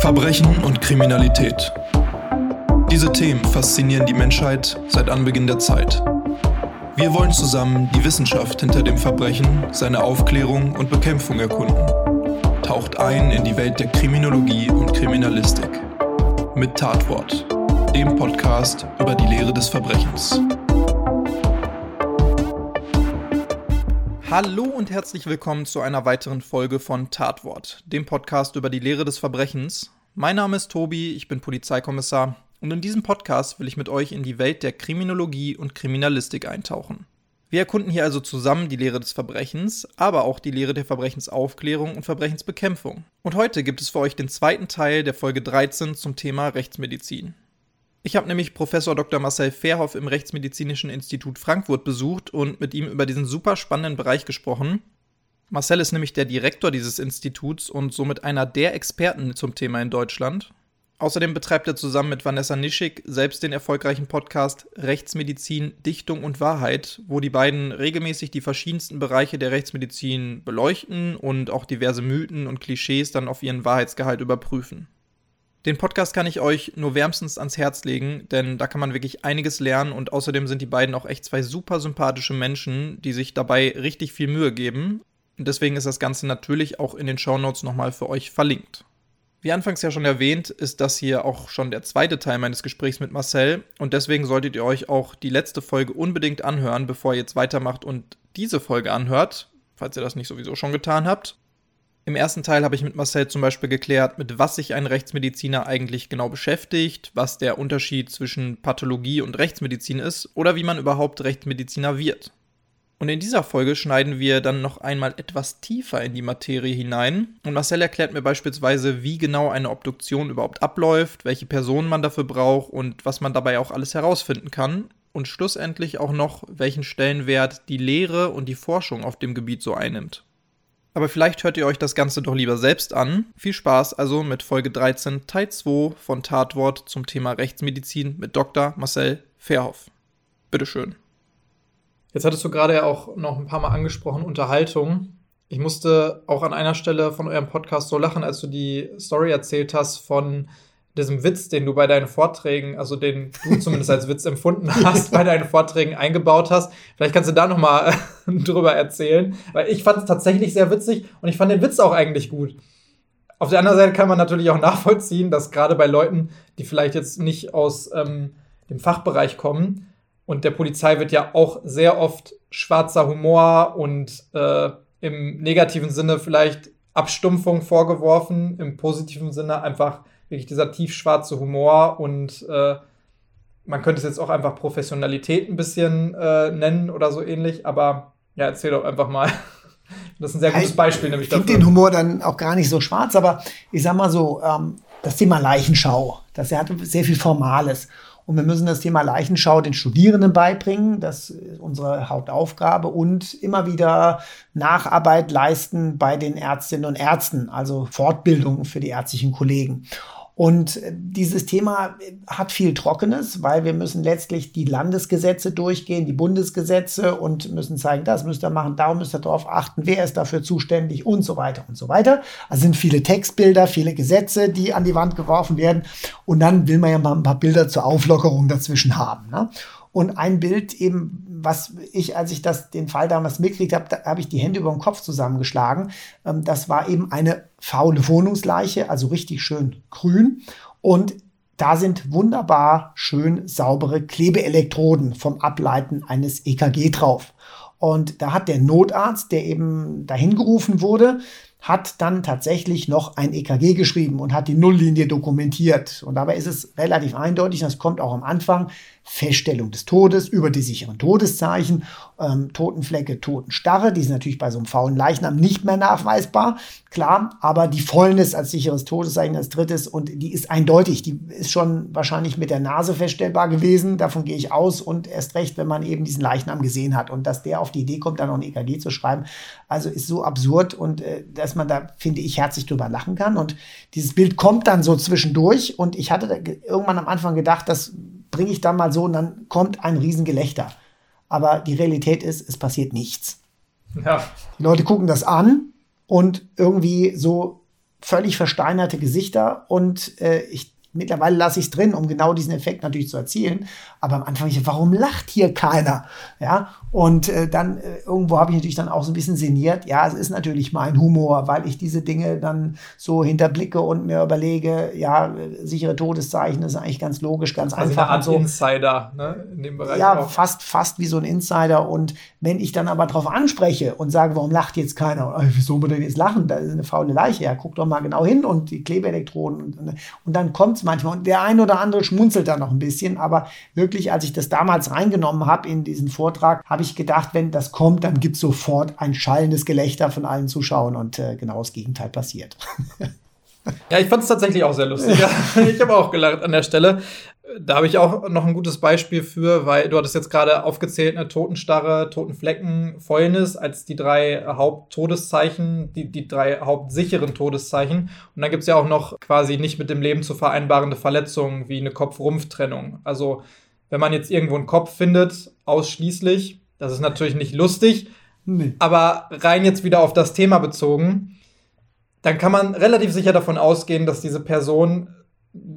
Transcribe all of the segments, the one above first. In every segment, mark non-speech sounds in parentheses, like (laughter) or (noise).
Verbrechen und Kriminalität. Diese Themen faszinieren die Menschheit seit Anbeginn der Zeit. Wir wollen zusammen die Wissenschaft hinter dem Verbrechen, seine Aufklärung und Bekämpfung erkunden. Taucht ein in die Welt der Kriminologie und Kriminalistik. Mit Tatwort, dem Podcast über die Lehre des Verbrechens. Hallo und herzlich willkommen zu einer weiteren Folge von Tatwort, dem Podcast über die Lehre des Verbrechens. Mein Name ist Tobi, ich bin Polizeikommissar und in diesem Podcast will ich mit euch in die Welt der Kriminologie und Kriminalistik eintauchen. Wir erkunden hier also zusammen die Lehre des Verbrechens, aber auch die Lehre der Verbrechensaufklärung und Verbrechensbekämpfung. Und heute gibt es für euch den zweiten Teil der Folge 13 zum Thema Rechtsmedizin. Ich habe nämlich Professor Dr. Marcel Verhoff im Rechtsmedizinischen Institut Frankfurt besucht und mit ihm über diesen super spannenden Bereich gesprochen. Marcel ist nämlich der Direktor dieses Instituts und somit einer der Experten zum Thema in Deutschland. Außerdem betreibt er zusammen mit Vanessa Nischig selbst den erfolgreichen Podcast Rechtsmedizin, Dichtung und Wahrheit, wo die beiden regelmäßig die verschiedensten Bereiche der Rechtsmedizin beleuchten und auch diverse Mythen und Klischees dann auf ihren Wahrheitsgehalt überprüfen. Den Podcast kann ich euch nur wärmstens ans Herz legen, denn da kann man wirklich einiges lernen und außerdem sind die beiden auch echt zwei super sympathische Menschen, die sich dabei richtig viel Mühe geben. Und deswegen ist das Ganze natürlich auch in den Shownotes nochmal für euch verlinkt. Wie anfangs ja schon erwähnt, ist das hier auch schon der zweite Teil meines Gesprächs mit Marcel und deswegen solltet ihr euch auch die letzte Folge unbedingt anhören, bevor ihr jetzt weitermacht und diese Folge anhört, falls ihr das nicht sowieso schon getan habt. Im ersten Teil habe ich mit Marcel zum Beispiel geklärt, mit was sich ein Rechtsmediziner eigentlich genau beschäftigt, was der Unterschied zwischen Pathologie und Rechtsmedizin ist oder wie man überhaupt Rechtsmediziner wird. Und in dieser Folge schneiden wir dann noch einmal etwas tiefer in die Materie hinein und Marcel erklärt mir beispielsweise, wie genau eine Obduktion überhaupt abläuft, welche Personen man dafür braucht und was man dabei auch alles herausfinden kann und schlussendlich auch noch, welchen Stellenwert die Lehre und die Forschung auf dem Gebiet so einnimmt. Aber vielleicht hört ihr euch das Ganze doch lieber selbst an. Viel Spaß also mit Folge 13, Teil 2 von Tatwort zum Thema Rechtsmedizin mit Dr. Marcel Verhoff. Bitteschön. Jetzt hattest du gerade ja auch noch ein paar Mal angesprochen, Unterhaltung. Ich musste auch an einer Stelle von eurem Podcast so lachen, als du die Story erzählt hast von diesem Witz, den du bei deinen Vorträgen, also den du zumindest als Witz empfunden hast, bei deinen Vorträgen eingebaut hast. Vielleicht kannst du da noch mal (laughs) drüber erzählen, weil ich fand es tatsächlich sehr witzig und ich fand den Witz auch eigentlich gut. Auf der anderen Seite kann man natürlich auch nachvollziehen, dass gerade bei Leuten, die vielleicht jetzt nicht aus ähm, dem Fachbereich kommen, und der Polizei wird ja auch sehr oft schwarzer Humor und äh, im negativen Sinne vielleicht Abstumpfung vorgeworfen, im positiven Sinne einfach wirklich dieser tiefschwarze Humor und äh, man könnte es jetzt auch einfach Professionalität ein bisschen äh, nennen oder so ähnlich, aber ja, erzähl doch einfach mal. (laughs) Das ist ein sehr gutes Beispiel, nämlich dafür. Ich finde den Humor dann auch gar nicht so schwarz, aber ich sag mal so, ähm, das Thema Leichenschau, das hat sehr viel Formales. Und wir müssen das Thema Leichenschau den Studierenden beibringen. Das ist unsere Hauptaufgabe. Und immer wieder Nacharbeit leisten bei den Ärztinnen und Ärzten, also Fortbildung für die ärztlichen Kollegen. Und dieses Thema hat viel Trockenes, weil wir müssen letztlich die Landesgesetze durchgehen, die Bundesgesetze und müssen zeigen, das müsst ihr machen, darum müsst ihr darauf achten, wer ist dafür zuständig und so weiter und so weiter. Also sind viele Textbilder, viele Gesetze, die an die Wand geworfen werden. Und dann will man ja mal ein paar Bilder zur Auflockerung dazwischen haben. Ne? Und ein Bild eben, was ich, als ich das, den Fall damals mitgekriegt habe, da habe ich die Hände über den Kopf zusammengeschlagen. Ähm, das war eben eine faule Wohnungsleiche, also richtig schön grün. Und da sind wunderbar schön saubere Klebeelektroden vom Ableiten eines EKG drauf. Und da hat der Notarzt, der eben dahin gerufen wurde, hat dann tatsächlich noch ein EKG geschrieben und hat die Nulllinie dokumentiert. Und dabei ist es relativ eindeutig, das kommt auch am Anfang, Feststellung des Todes über die sicheren Todeszeichen, ähm, Totenflecke, Totenstarre, die sind natürlich bei so einem faulen Leichnam nicht mehr nachweisbar, klar, aber die Fäulnis als sicheres Todeszeichen als drittes und die ist eindeutig, die ist schon wahrscheinlich mit der Nase feststellbar gewesen, davon gehe ich aus und erst recht, wenn man eben diesen Leichnam gesehen hat. Und dass der auf die Idee kommt, dann noch ein EKG zu schreiben, also ist so absurd und äh, dass man da, finde ich, herzlich drüber lachen kann. Und dieses Bild kommt dann so zwischendurch. Und ich hatte irgendwann am Anfang gedacht, dass bringe ich dann mal so und dann kommt ein Riesengelächter. Aber die Realität ist, es passiert nichts. Ja. Die Leute gucken das an und irgendwie so völlig versteinerte Gesichter und äh, ich Mittlerweile lasse ich es drin, um genau diesen Effekt natürlich zu erzielen. Aber am Anfang, ich, warum lacht hier keiner? Ja, und äh, dann äh, irgendwo habe ich natürlich dann auch so ein bisschen sinniert. Ja, es ist natürlich mein Humor, weil ich diese Dinge dann so hinterblicke und mir überlege, ja, sichere Todeszeichen ist eigentlich ganz logisch, ganz also einfach. Eine Art so. Insider ne, in dem Bereich. Ja, auch. fast, fast wie so ein Insider. Und wenn ich dann aber darauf anspreche und sage, warum lacht jetzt keiner? Äh, wieso muss denn jetzt lachen? Da ist eine faule Leiche. Ja, guck doch mal genau hin und die Klebeelektroden. Und, und dann kommt es manchmal. Und der ein oder andere schmunzelt dann noch ein bisschen. Aber wirklich, als ich das damals reingenommen habe in diesen Vortrag, habe ich gedacht, wenn das kommt, dann gibt es sofort ein schallendes Gelächter von allen Zuschauern. Und äh, genau das Gegenteil passiert. (laughs) Ja, ich fand es tatsächlich auch sehr lustig. (laughs) ich habe auch gelacht an der Stelle. Da habe ich auch noch ein gutes Beispiel für, weil du hattest jetzt gerade aufgezählt, eine Totenstarre, Totenflecken, Fäulnis als die drei Haupttodeszeichen, die, die drei hauptsicheren Todeszeichen. Und dann gibt es ja auch noch quasi nicht mit dem Leben zu vereinbarende Verletzungen wie eine Kopf-Rumpf-Trennung. Also wenn man jetzt irgendwo einen Kopf findet, ausschließlich, das ist natürlich nicht lustig, nee. aber rein jetzt wieder auf das Thema bezogen, dann kann man relativ sicher davon ausgehen, dass diese Person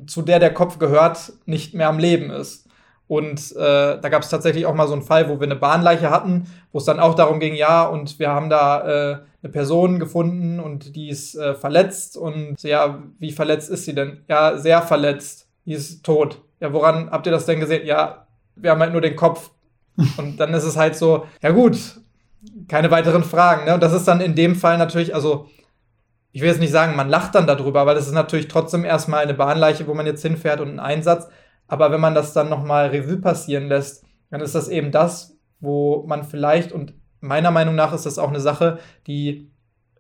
zu der der Kopf gehört, nicht mehr am Leben ist. Und äh, da gab es tatsächlich auch mal so einen Fall, wo wir eine Bahnleiche hatten, wo es dann auch darum ging, ja, und wir haben da äh, eine Person gefunden und die ist äh, verletzt. Und ja, wie verletzt ist sie denn? Ja, sehr verletzt. Die ist tot. Ja, woran habt ihr das denn gesehen? Ja, wir haben halt nur den Kopf. (laughs) Und dann ist es halt so, ja gut, keine weiteren Fragen. Ne? Und das ist dann in dem Fall natürlich, also ich will jetzt nicht sagen, man lacht dann darüber, weil das ist natürlich trotzdem erstmal eine Bahnleiche, wo man jetzt hinfährt und ein Einsatz. Aber wenn man das dann nochmal Revue passieren lässt, dann ist das eben das, wo man vielleicht, und meiner Meinung nach ist das auch eine Sache, die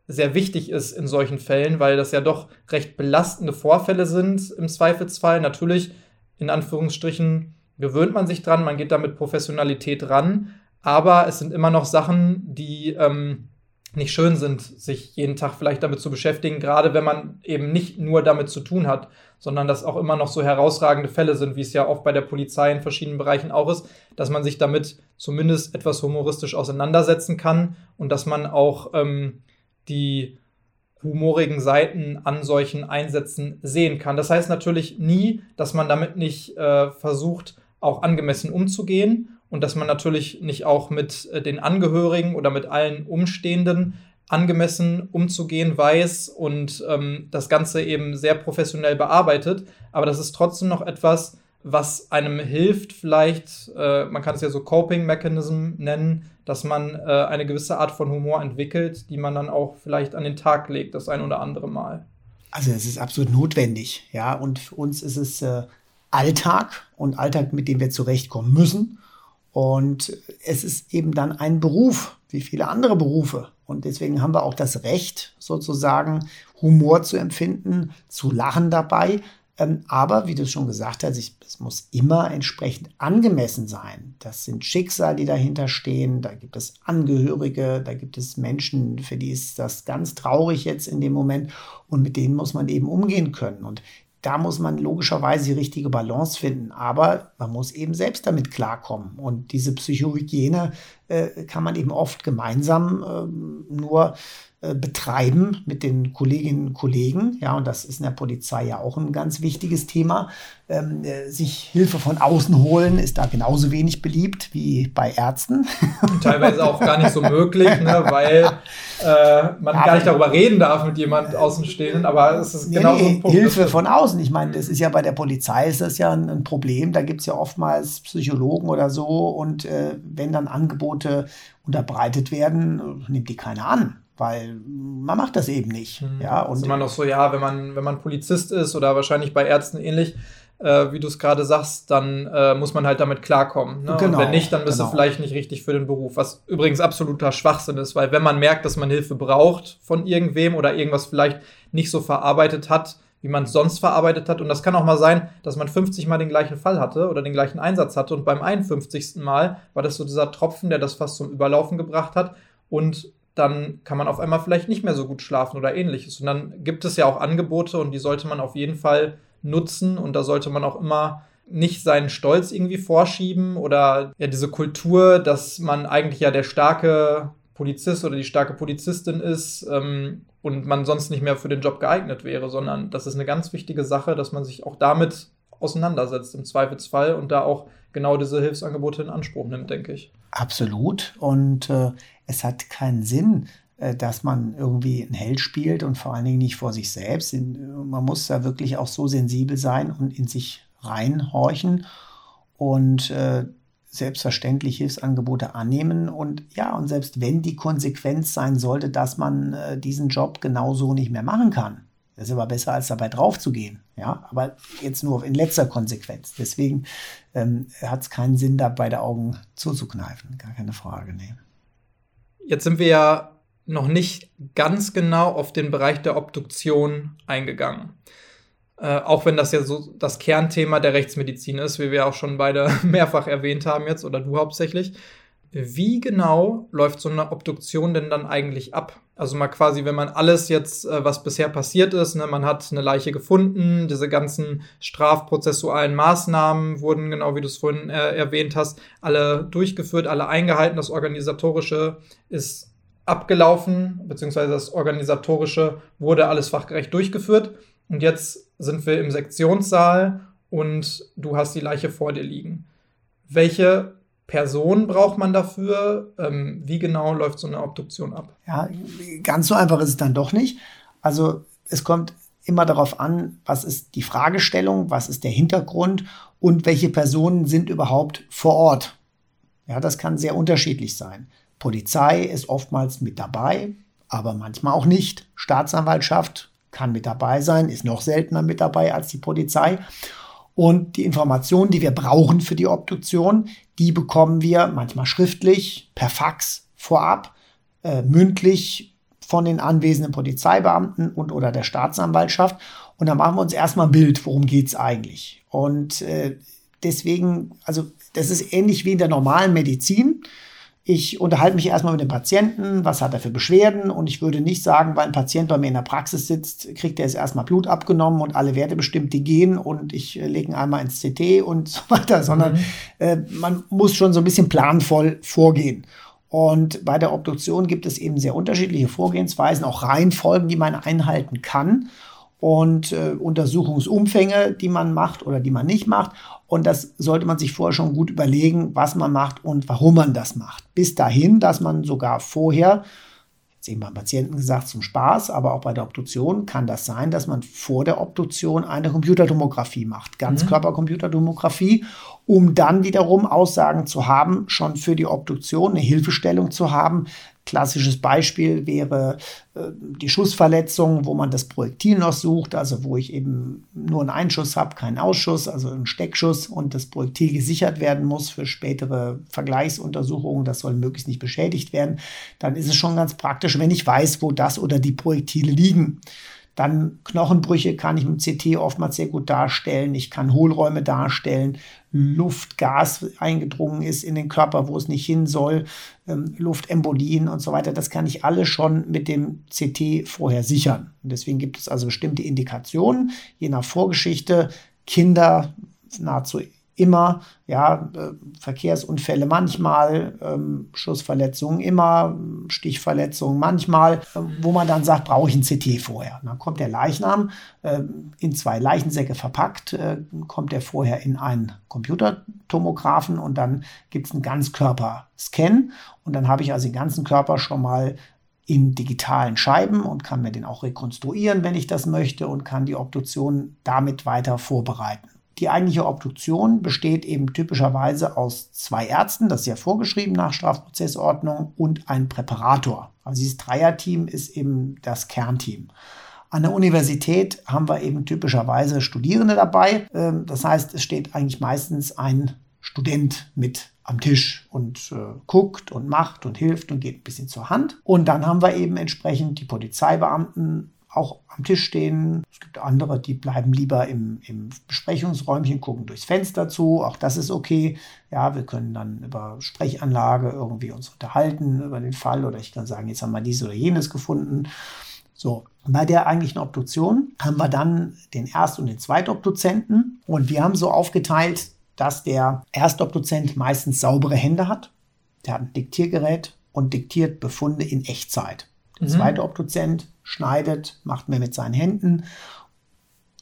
sehr wichtig ist in solchen Fällen, weil das ja doch recht belastende Vorfälle sind im Zweifelsfall. Natürlich, in Anführungsstrichen, gewöhnt man sich dran, man geht da mit Professionalität ran, aber es sind immer noch Sachen, die ähm, nicht schön sind, sich jeden Tag vielleicht damit zu beschäftigen, gerade wenn man eben nicht nur damit zu tun hat, sondern dass auch immer noch so herausragende Fälle sind, wie es ja oft bei der Polizei in verschiedenen Bereichen auch ist, dass man sich damit zumindest etwas humoristisch auseinandersetzen kann und dass man auch ähm, die humorigen Seiten an solchen Einsätzen sehen kann. Das heißt natürlich nie, dass man damit nicht äh, versucht, auch angemessen umzugehen und dass man natürlich nicht auch mit äh, den Angehörigen oder mit allen Umstehenden angemessen umzugehen weiß und ähm, das Ganze eben sehr professionell bearbeitet. Aber das ist trotzdem noch etwas, was einem hilft, vielleicht, äh, man kann es ja so Coping-Mechanism nennen, dass man äh, eine gewisse Art von Humor entwickelt, die man dann auch vielleicht an den Tag legt, das ein oder andere Mal. Also es ist absolut notwendig, ja. Und für uns ist es äh, Alltag und Alltag, mit dem wir zurechtkommen müssen. Und es ist eben dann ein Beruf, wie viele andere Berufe. Und deswegen haben wir auch das Recht, sozusagen Humor zu empfinden, zu lachen dabei. Ähm, aber wie du schon gesagt hast, es muss immer entsprechend angemessen sein. Das sind Schicksale, die dahinter stehen. Da gibt es Angehörige, da gibt es Menschen, für die ist das ganz traurig jetzt in dem Moment. Und mit denen muss man eben umgehen können. Und da muss man logischerweise die richtige Balance finden, aber man muss eben selbst damit klarkommen. Und diese Psychohygiene äh, kann man eben oft gemeinsam äh, nur äh, betreiben mit den Kolleginnen und Kollegen. Ja, und das ist in der Polizei ja auch ein ganz wichtiges Thema. Ähm, äh, sich Hilfe von außen holen ist da genauso wenig beliebt wie bei Ärzten. (laughs) Teilweise auch gar nicht so möglich, ne, weil äh, man ja, gar nicht darüber reden darf mit jemand Außenstehenden, aber es ist nee, genau nee, so Hilfe von außen. Ich meine, das ist ja bei der Polizei ist das ja ein, ein Problem. Da gibt es ja oftmals Psychologen oder so und äh, wenn dann Angebote unterbreitet werden, nimmt die keiner an weil man macht das eben nicht. Mhm. Ja, und ist immer noch so, ja, wenn man, wenn man Polizist ist oder wahrscheinlich bei Ärzten ähnlich, äh, wie du es gerade sagst, dann äh, muss man halt damit klarkommen. Ne? Genau, und wenn nicht, dann bist genau. du vielleicht nicht richtig für den Beruf. Was übrigens absoluter Schwachsinn ist, weil wenn man merkt, dass man Hilfe braucht von irgendwem oder irgendwas vielleicht nicht so verarbeitet hat, wie man es sonst verarbeitet hat. Und das kann auch mal sein, dass man 50 Mal den gleichen Fall hatte oder den gleichen Einsatz hatte. Und beim 51. Mal war das so dieser Tropfen, der das fast zum Überlaufen gebracht hat. Und dann kann man auf einmal vielleicht nicht mehr so gut schlafen oder ähnliches. Und dann gibt es ja auch Angebote und die sollte man auf jeden Fall nutzen und da sollte man auch immer nicht seinen Stolz irgendwie vorschieben oder ja diese Kultur, dass man eigentlich ja der starke Polizist oder die starke Polizistin ist ähm, und man sonst nicht mehr für den Job geeignet wäre, sondern das ist eine ganz wichtige Sache, dass man sich auch damit auseinandersetzt im Zweifelsfall und da auch genau diese Hilfsangebote in Anspruch nimmt, denke ich. Absolut. Und äh, es hat keinen Sinn, äh, dass man irgendwie ein Held spielt und vor allen Dingen nicht vor sich selbst. Man muss da wirklich auch so sensibel sein und in sich reinhorchen und äh, selbstverständlich Hilfsangebote annehmen. Und ja, und selbst wenn die Konsequenz sein sollte, dass man äh, diesen Job genauso nicht mehr machen kann, das ist aber besser, als dabei drauf zu gehen. Ja, aber jetzt nur in letzter Konsequenz. Deswegen ähm, hat es keinen Sinn, da beide Augen zuzukneifen. Gar keine Frage, nee. Jetzt sind wir ja noch nicht ganz genau auf den Bereich der Obduktion eingegangen. Äh, auch wenn das ja so das Kernthema der Rechtsmedizin ist, wie wir auch schon beide (laughs) mehrfach erwähnt haben jetzt, oder du hauptsächlich. Wie genau läuft so eine Obduktion denn dann eigentlich ab? Also mal quasi, wenn man alles jetzt, äh, was bisher passiert ist, ne, man hat eine Leiche gefunden, diese ganzen strafprozessualen Maßnahmen wurden, genau wie du es vorhin äh, erwähnt hast, alle durchgeführt, alle eingehalten, das Organisatorische ist abgelaufen, beziehungsweise das Organisatorische wurde alles fachgerecht durchgeführt. Und jetzt sind wir im Sektionssaal und du hast die Leiche vor dir liegen. Welche Person braucht man dafür? Ähm, wie genau läuft so eine Obduktion ab? Ja, ganz so einfach ist es dann doch nicht. Also es kommt immer darauf an, was ist die Fragestellung, was ist der Hintergrund und welche Personen sind überhaupt vor Ort. Ja, das kann sehr unterschiedlich sein. Polizei ist oftmals mit dabei, aber manchmal auch nicht. Staatsanwaltschaft kann mit dabei sein, ist noch seltener mit dabei als die Polizei. Und die Informationen, die wir brauchen für die Obduktion, die bekommen wir manchmal schriftlich, per Fax vorab, äh, mündlich von den anwesenden Polizeibeamten und oder der Staatsanwaltschaft. Und dann machen wir uns erstmal ein Bild, worum geht es eigentlich. Und äh, deswegen, also das ist ähnlich wie in der normalen Medizin. Ich unterhalte mich erstmal mit dem Patienten, was hat er für Beschwerden und ich würde nicht sagen, weil ein Patient bei mir in der Praxis sitzt, kriegt er jetzt erstmal Blut abgenommen und alle Werte bestimmt, die gehen und ich äh, lege ihn einmal ins CT und (laughs) so weiter, sondern mhm. äh, man muss schon so ein bisschen planvoll vorgehen. Und bei der Obduktion gibt es eben sehr unterschiedliche Vorgehensweisen, auch Reihenfolgen, die man einhalten kann und äh, Untersuchungsumfänge, die man macht oder die man nicht macht. Und das sollte man sich vorher schon gut überlegen, was man macht und warum man das macht. Bis dahin, dass man sogar vorher, jetzt eben beim Patienten gesagt zum Spaß, aber auch bei der Obduktion kann das sein, dass man vor der Obduktion eine Computertomographie macht, Ganzkörpercomputertomographie, um dann wiederum Aussagen zu haben, schon für die Obduktion eine Hilfestellung zu haben, Klassisches Beispiel wäre äh, die Schussverletzung, wo man das Projektil noch sucht, also wo ich eben nur einen Einschuss habe, keinen Ausschuss, also einen Steckschuss und das Projektil gesichert werden muss für spätere Vergleichsuntersuchungen, das soll möglichst nicht beschädigt werden, dann ist es schon ganz praktisch, wenn ich weiß, wo das oder die Projektile liegen. Dann Knochenbrüche kann ich mit CT oftmals sehr gut darstellen. Ich kann Hohlräume darstellen. Luft, Gas eingedrungen ist in den Körper, wo es nicht hin soll. Ähm, Luftembolien und so weiter. Das kann ich alles schon mit dem CT vorher sichern. Und deswegen gibt es also bestimmte Indikationen, je nach Vorgeschichte. Kinder nahezu immer, ja, äh, Verkehrsunfälle manchmal, ähm, Schussverletzungen immer, Stichverletzungen manchmal, äh, wo man dann sagt, brauche ich ein CT vorher. dann kommt der Leichnam äh, in zwei Leichensäcke verpackt, kommt er vorher in einen Computertomographen und dann gibt es einen Ganzkörperscan und dann habe ich also den ganzen Körper schon mal in digitalen Scheiben und kann mir den auch rekonstruieren, wenn ich das möchte und kann die Obduktion damit weiter vorbereiten. Die eigentliche Obduktion besteht eben typischerweise aus zwei Ärzten, das ist ja vorgeschrieben nach Strafprozessordnung, und ein Präparator. Also dieses Dreierteam ist eben das Kernteam. An der Universität haben wir eben typischerweise Studierende dabei. Ähm, das heißt, es steht eigentlich meistens ein Student mit am Tisch und äh, guckt und macht und hilft und geht ein bisschen zur Hand. Und dann haben wir eben entsprechend die Polizeibeamten auch am Tisch stehen. Es gibt andere, die bleiben lieber im, im Besprechungsräumchen, gucken durchs Fenster zu. Auch das ist okay. Ja, wir können dann über Sprechanlage irgendwie uns unterhalten über den Fall oder ich kann sagen, jetzt haben wir dies oder jenes gefunden. So, bei der eigentlichen Obduktion haben wir dann den Erst- und den Zweitobduzenten und wir haben so aufgeteilt, dass der Erstobduzent meistens saubere Hände hat. Der hat ein Diktiergerät, und diktiert Befunde in Echtzeit. Der mhm. zweite Obduzent schneidet, macht mehr mit seinen Händen.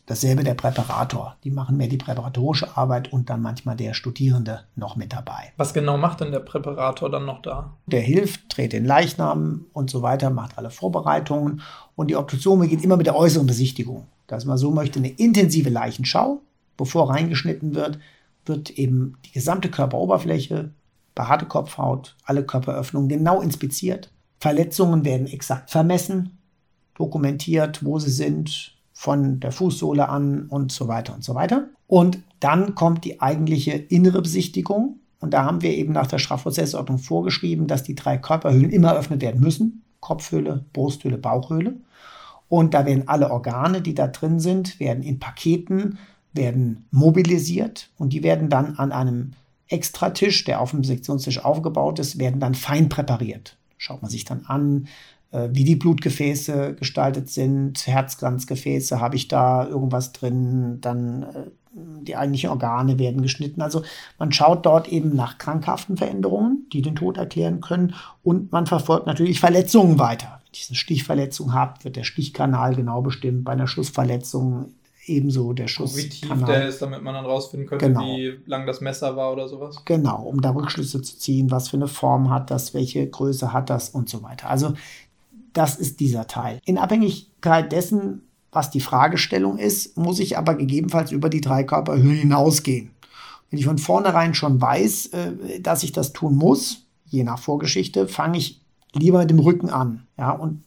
Dasselbe der Präparator. Die machen mehr die präparatorische Arbeit und dann manchmal der Studierende noch mit dabei. Was genau macht denn der Präparator dann noch da? Der hilft, dreht den Leichnam und so weiter, macht alle Vorbereitungen. Und die Obduktion beginnt immer mit der äußeren Besichtigung. Dass man so möchte, eine intensive Leichenschau. Bevor reingeschnitten wird, wird eben die gesamte Körperoberfläche, behaarte Kopfhaut, alle Körperöffnungen genau inspiziert. Verletzungen werden exakt vermessen, dokumentiert, wo sie sind, von der Fußsohle an und so weiter und so weiter. Und dann kommt die eigentliche innere Besichtigung. Und da haben wir eben nach der Strafprozessordnung vorgeschrieben, dass die drei Körperhöhlen immer eröffnet werden müssen. Kopfhöhle, Brusthöhle, Bauchhöhle. Und da werden alle Organe, die da drin sind, werden in Paketen, werden mobilisiert und die werden dann an einem Extratisch, der auf dem Sektionstisch aufgebaut ist, werden dann fein präpariert. Schaut man sich dann an, äh, wie die Blutgefäße gestaltet sind, Herzkranzgefäße, habe ich da irgendwas drin, dann äh, die eigentlichen Organe werden geschnitten. Also man schaut dort eben nach krankhaften Veränderungen, die den Tod erklären können und man verfolgt natürlich Verletzungen weiter. Wenn ich eine Stichverletzung habe, wird der Stichkanal genau bestimmt. Bei einer Schussverletzung ebenso der Schuss. Wie tief der ist, damit man dann rausfinden könnte, genau. wie lang das Messer war oder sowas. Genau, um da Rückschlüsse zu ziehen, was für eine Form hat das, welche Größe hat das und so weiter. Also das ist dieser Teil. In Abhängigkeit dessen, was die Fragestellung ist, muss ich aber gegebenenfalls über die drei Körperhöhen hinausgehen. Wenn ich von vornherein schon weiß, äh, dass ich das tun muss, je nach Vorgeschichte, fange ich lieber mit dem Rücken an. Ja, und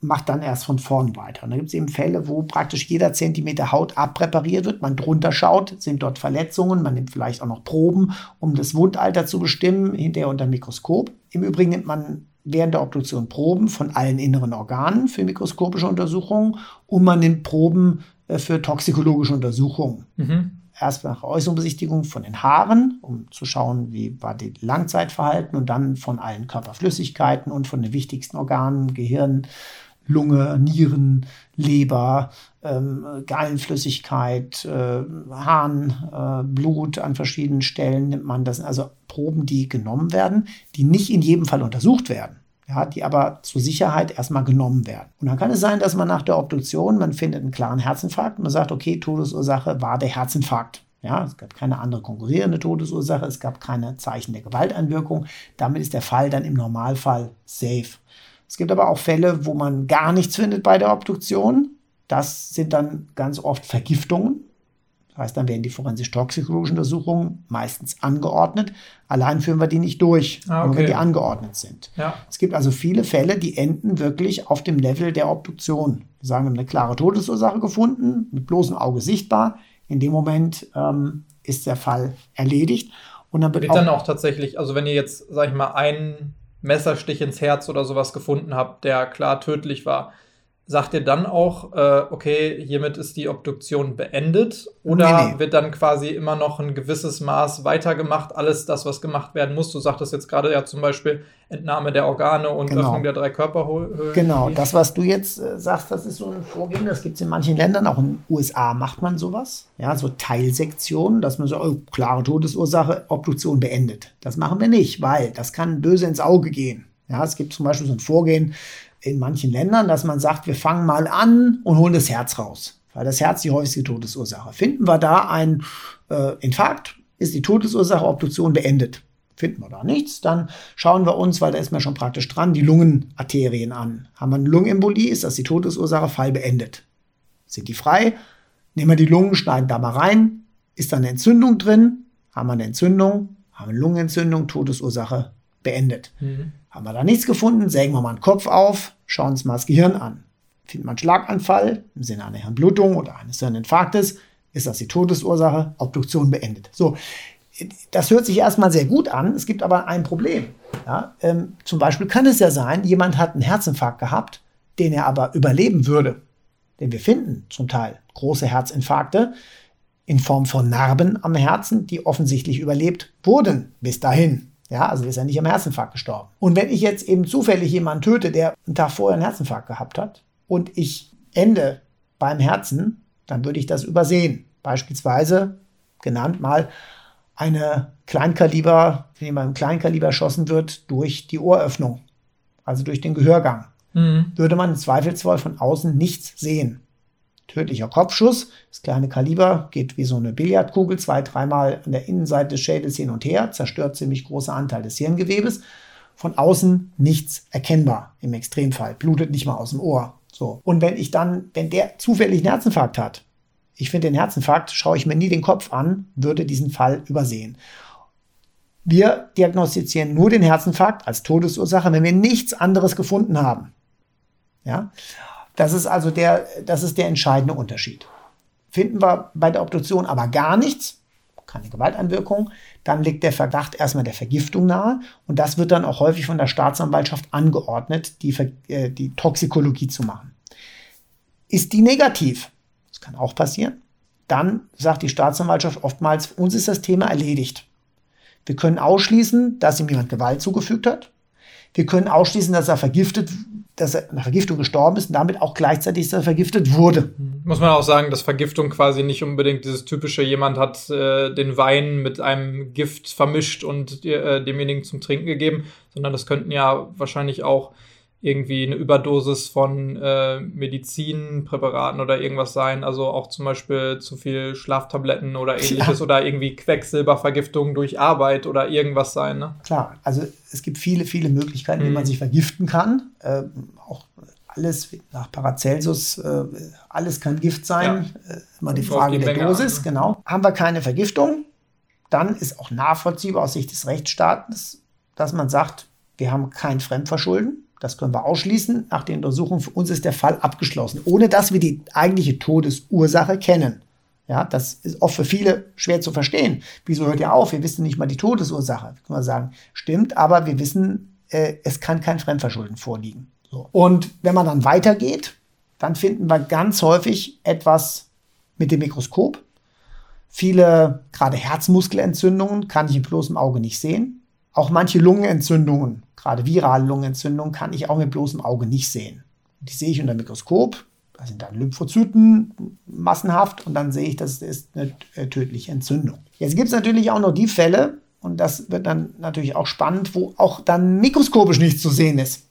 mache dann erst von vorn weiter. Und da gibt es eben Fälle, wo praktisch jeder Zentimeter Haut abpräpariert wird, man drunter schaut, sind dort Verletzungen, man nimmt vielleicht auch noch Proben, um das Wundalter zu bestimmen, hinterher unter dem Mikroskop. Im Übrigen nimmt man während der Obduktion Proben von allen inneren Organen für mikroskopische Untersuchungen und man nimmt Proben äh, für toxikologische Untersuchungen. Mhm. Erst nach Äußerungsbesichtigung von den Haaren, um zu schauen, wie war die Langzeitverhalten und dann von allen Körperflüssigkeiten und von den wichtigsten Organen, Gehirn, Lunge, Nieren, Leber, ähm, Gallenflüssigkeit, äh, Harn, äh, Blut an verschiedenen Stellen nimmt man. Das sind also Proben, die genommen werden, die nicht in jedem Fall untersucht werden. Ja, die aber zur Sicherheit erstmal genommen werden. Und dann kann es sein, dass man nach der Obduktion, man findet einen klaren Herzinfarkt und man sagt, okay, Todesursache war der Herzinfarkt. Ja, es gab keine andere konkurrierende Todesursache, es gab keine Zeichen der Gewalteinwirkung. Damit ist der Fall dann im Normalfall safe. Es gibt aber auch Fälle, wo man gar nichts findet bei der Obduktion. Das sind dann ganz oft Vergiftungen. Das heißt, dann werden die forensisch-toxikologischen Untersuchungen meistens angeordnet. Allein führen wir die nicht durch, ah, okay. nur wenn die angeordnet sind. Ja. Es gibt also viele Fälle, die enden wirklich auf dem Level der Obduktion. Wir sagen, wir haben eine klare Todesursache gefunden, mit bloßem Auge sichtbar. In dem Moment ähm, ist der Fall erledigt. Und dann wird, wird dann auch tatsächlich, also wenn ihr jetzt, sag ich mal, einen Messerstich ins Herz oder sowas gefunden habt, der klar tödlich war, sagt ihr dann auch, äh, okay, hiermit ist die Obduktion beendet? Oder nee, nee. wird dann quasi immer noch ein gewisses Maß weitergemacht, alles das, was gemacht werden muss? Du sagtest jetzt gerade ja zum Beispiel Entnahme der Organe und genau. Öffnung der drei Körperhöhlen. Genau, das, was du jetzt äh, sagst, das ist so ein Vorgehen, das gibt es in manchen Ländern, auch in den USA macht man sowas. Ja, so Teilsektionen, dass man so, oh, klare Todesursache, Obduktion beendet. Das machen wir nicht, weil das kann böse ins Auge gehen. Ja, es gibt zum Beispiel so ein Vorgehen, in manchen Ländern, dass man sagt, wir fangen mal an und holen das Herz raus, weil das Herz die häufigste Todesursache. Finden wir da ein äh, Infarkt, ist die Todesursache Obduktion beendet. Finden wir da nichts, dann schauen wir uns, weil da ist man schon praktisch dran, die Lungenarterien an. Haben wir eine Lungenembolie, ist das die Todesursache, Fall beendet. Sind die frei? Nehmen wir die Lungen, schneiden da mal rein. Ist da eine Entzündung drin? Haben wir eine Entzündung? Haben wir eine Lungenentzündung, Todesursache beendet. Mhm. Haben wir da nichts gefunden, sägen wir mal den Kopf auf, schauen uns mal das Gehirn an. Findet man Schlaganfall im Sinne einer Hirnblutung oder eines Hirninfarktes, ist das die Todesursache, Obduktion beendet. So, das hört sich erstmal sehr gut an, es gibt aber ein Problem. Ja, ähm, zum Beispiel kann es ja sein, jemand hat einen Herzinfarkt gehabt, den er aber überleben würde. Denn wir finden zum Teil große Herzinfarkte in Form von Narben am Herzen, die offensichtlich überlebt wurden bis dahin. Ja, also ist er nicht am Herzinfarkt gestorben. Und wenn ich jetzt eben zufällig jemanden töte, der einen Tag vorher einen Herzinfarkt gehabt hat und ich ende beim Herzen, dann würde ich das übersehen. Beispielsweise genannt mal eine Kleinkaliber, wenn jemand im Kleinkaliber erschossen wird, durch die Ohröffnung. also durch den Gehörgang, mhm. würde man im Zweifelsfall von außen nichts sehen. Tödlicher Kopfschuss, das kleine Kaliber geht wie so eine Billardkugel zwei, dreimal an der Innenseite des Schädels hin und her, zerstört ziemlich große Anteil des Hirngewebes. Von außen nichts erkennbar im Extremfall, blutet nicht mal aus dem Ohr. So. Und wenn ich dann, wenn der zufällig einen Herzinfarkt hat, ich finde den Herzinfarkt, schaue ich mir nie den Kopf an, würde diesen Fall übersehen. Wir diagnostizieren nur den Herzinfarkt als Todesursache, wenn wir nichts anderes gefunden haben. Ja? Das ist also der, das ist der entscheidende Unterschied. Finden wir bei der Obduktion aber gar nichts, keine Gewalteinwirkung, dann liegt der Verdacht erstmal der Vergiftung nahe und das wird dann auch häufig von der Staatsanwaltschaft angeordnet, die, äh, die Toxikologie zu machen. Ist die negativ, das kann auch passieren, dann sagt die Staatsanwaltschaft oftmals, uns ist das Thema erledigt. Wir können ausschließen, dass ihm jemand Gewalt zugefügt hat. Wir können ausschließen, dass er vergiftet dass er nach Vergiftung gestorben ist und damit auch gleichzeitig, dass er vergiftet wurde. Muss man auch sagen, dass Vergiftung quasi nicht unbedingt dieses typische, jemand hat äh, den Wein mit einem Gift vermischt und äh, demjenigen zum Trinken gegeben, sondern das könnten ja wahrscheinlich auch irgendwie eine Überdosis von äh, Medizinpräparaten oder irgendwas sein. Also auch zum Beispiel zu viel Schlaftabletten oder ähnliches ja. oder irgendwie Quecksilbervergiftung durch Arbeit oder irgendwas sein. Ne? Klar, also es gibt viele, viele Möglichkeiten, mhm. wie man sich vergiften kann. Äh, auch alles nach Paracelsus, äh, alles kann Gift sein. Ja. Äh, immer die Frage die der Menge Dosis, an, ne? genau. Haben wir keine Vergiftung, dann ist auch nachvollziehbar aus Sicht des Rechtsstaates, dass man sagt, wir haben kein Fremdverschulden das können wir ausschließen. Nach den Untersuchungen für uns ist der Fall abgeschlossen, ohne dass wir die eigentliche Todesursache kennen. Ja, das ist oft für viele schwer zu verstehen. Wieso hört ihr auf? Wir wissen nicht mal die Todesursache. Können wir sagen, stimmt, aber wir wissen, äh, es kann kein Fremdverschulden vorliegen. So. Und wenn man dann weitergeht, dann finden wir ganz häufig etwas mit dem Mikroskop. Viele, gerade Herzmuskelentzündungen, kann ich im bloßen Auge nicht sehen. Auch manche Lungenentzündungen Gerade virale Lungenentzündung kann ich auch mit bloßem Auge nicht sehen. Die sehe ich unter dem Mikroskop. Da sind dann Lymphozyten massenhaft und dann sehe ich, das ist eine äh, tödliche Entzündung. Jetzt gibt es natürlich auch noch die Fälle, und das wird dann natürlich auch spannend, wo auch dann mikroskopisch nichts zu sehen ist.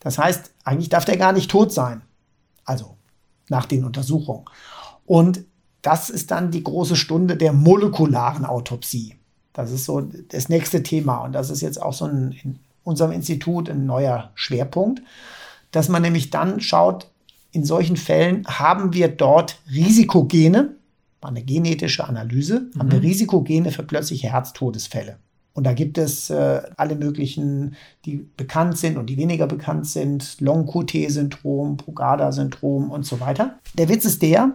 Das heißt, eigentlich darf der gar nicht tot sein. Also nach den Untersuchungen. Und das ist dann die große Stunde der molekularen Autopsie. Das ist so das nächste Thema. Und das ist jetzt auch so ein unserem Institut ein neuer Schwerpunkt, dass man nämlich dann schaut, in solchen Fällen haben wir dort Risikogene, eine genetische Analyse, mhm. haben wir mhm. Risikogene für plötzliche Herztodesfälle. Und da gibt es äh, alle möglichen, die bekannt sind und die weniger bekannt sind, Long-QT-Syndrom, Brugada-Syndrom und so weiter. Der Witz ist der,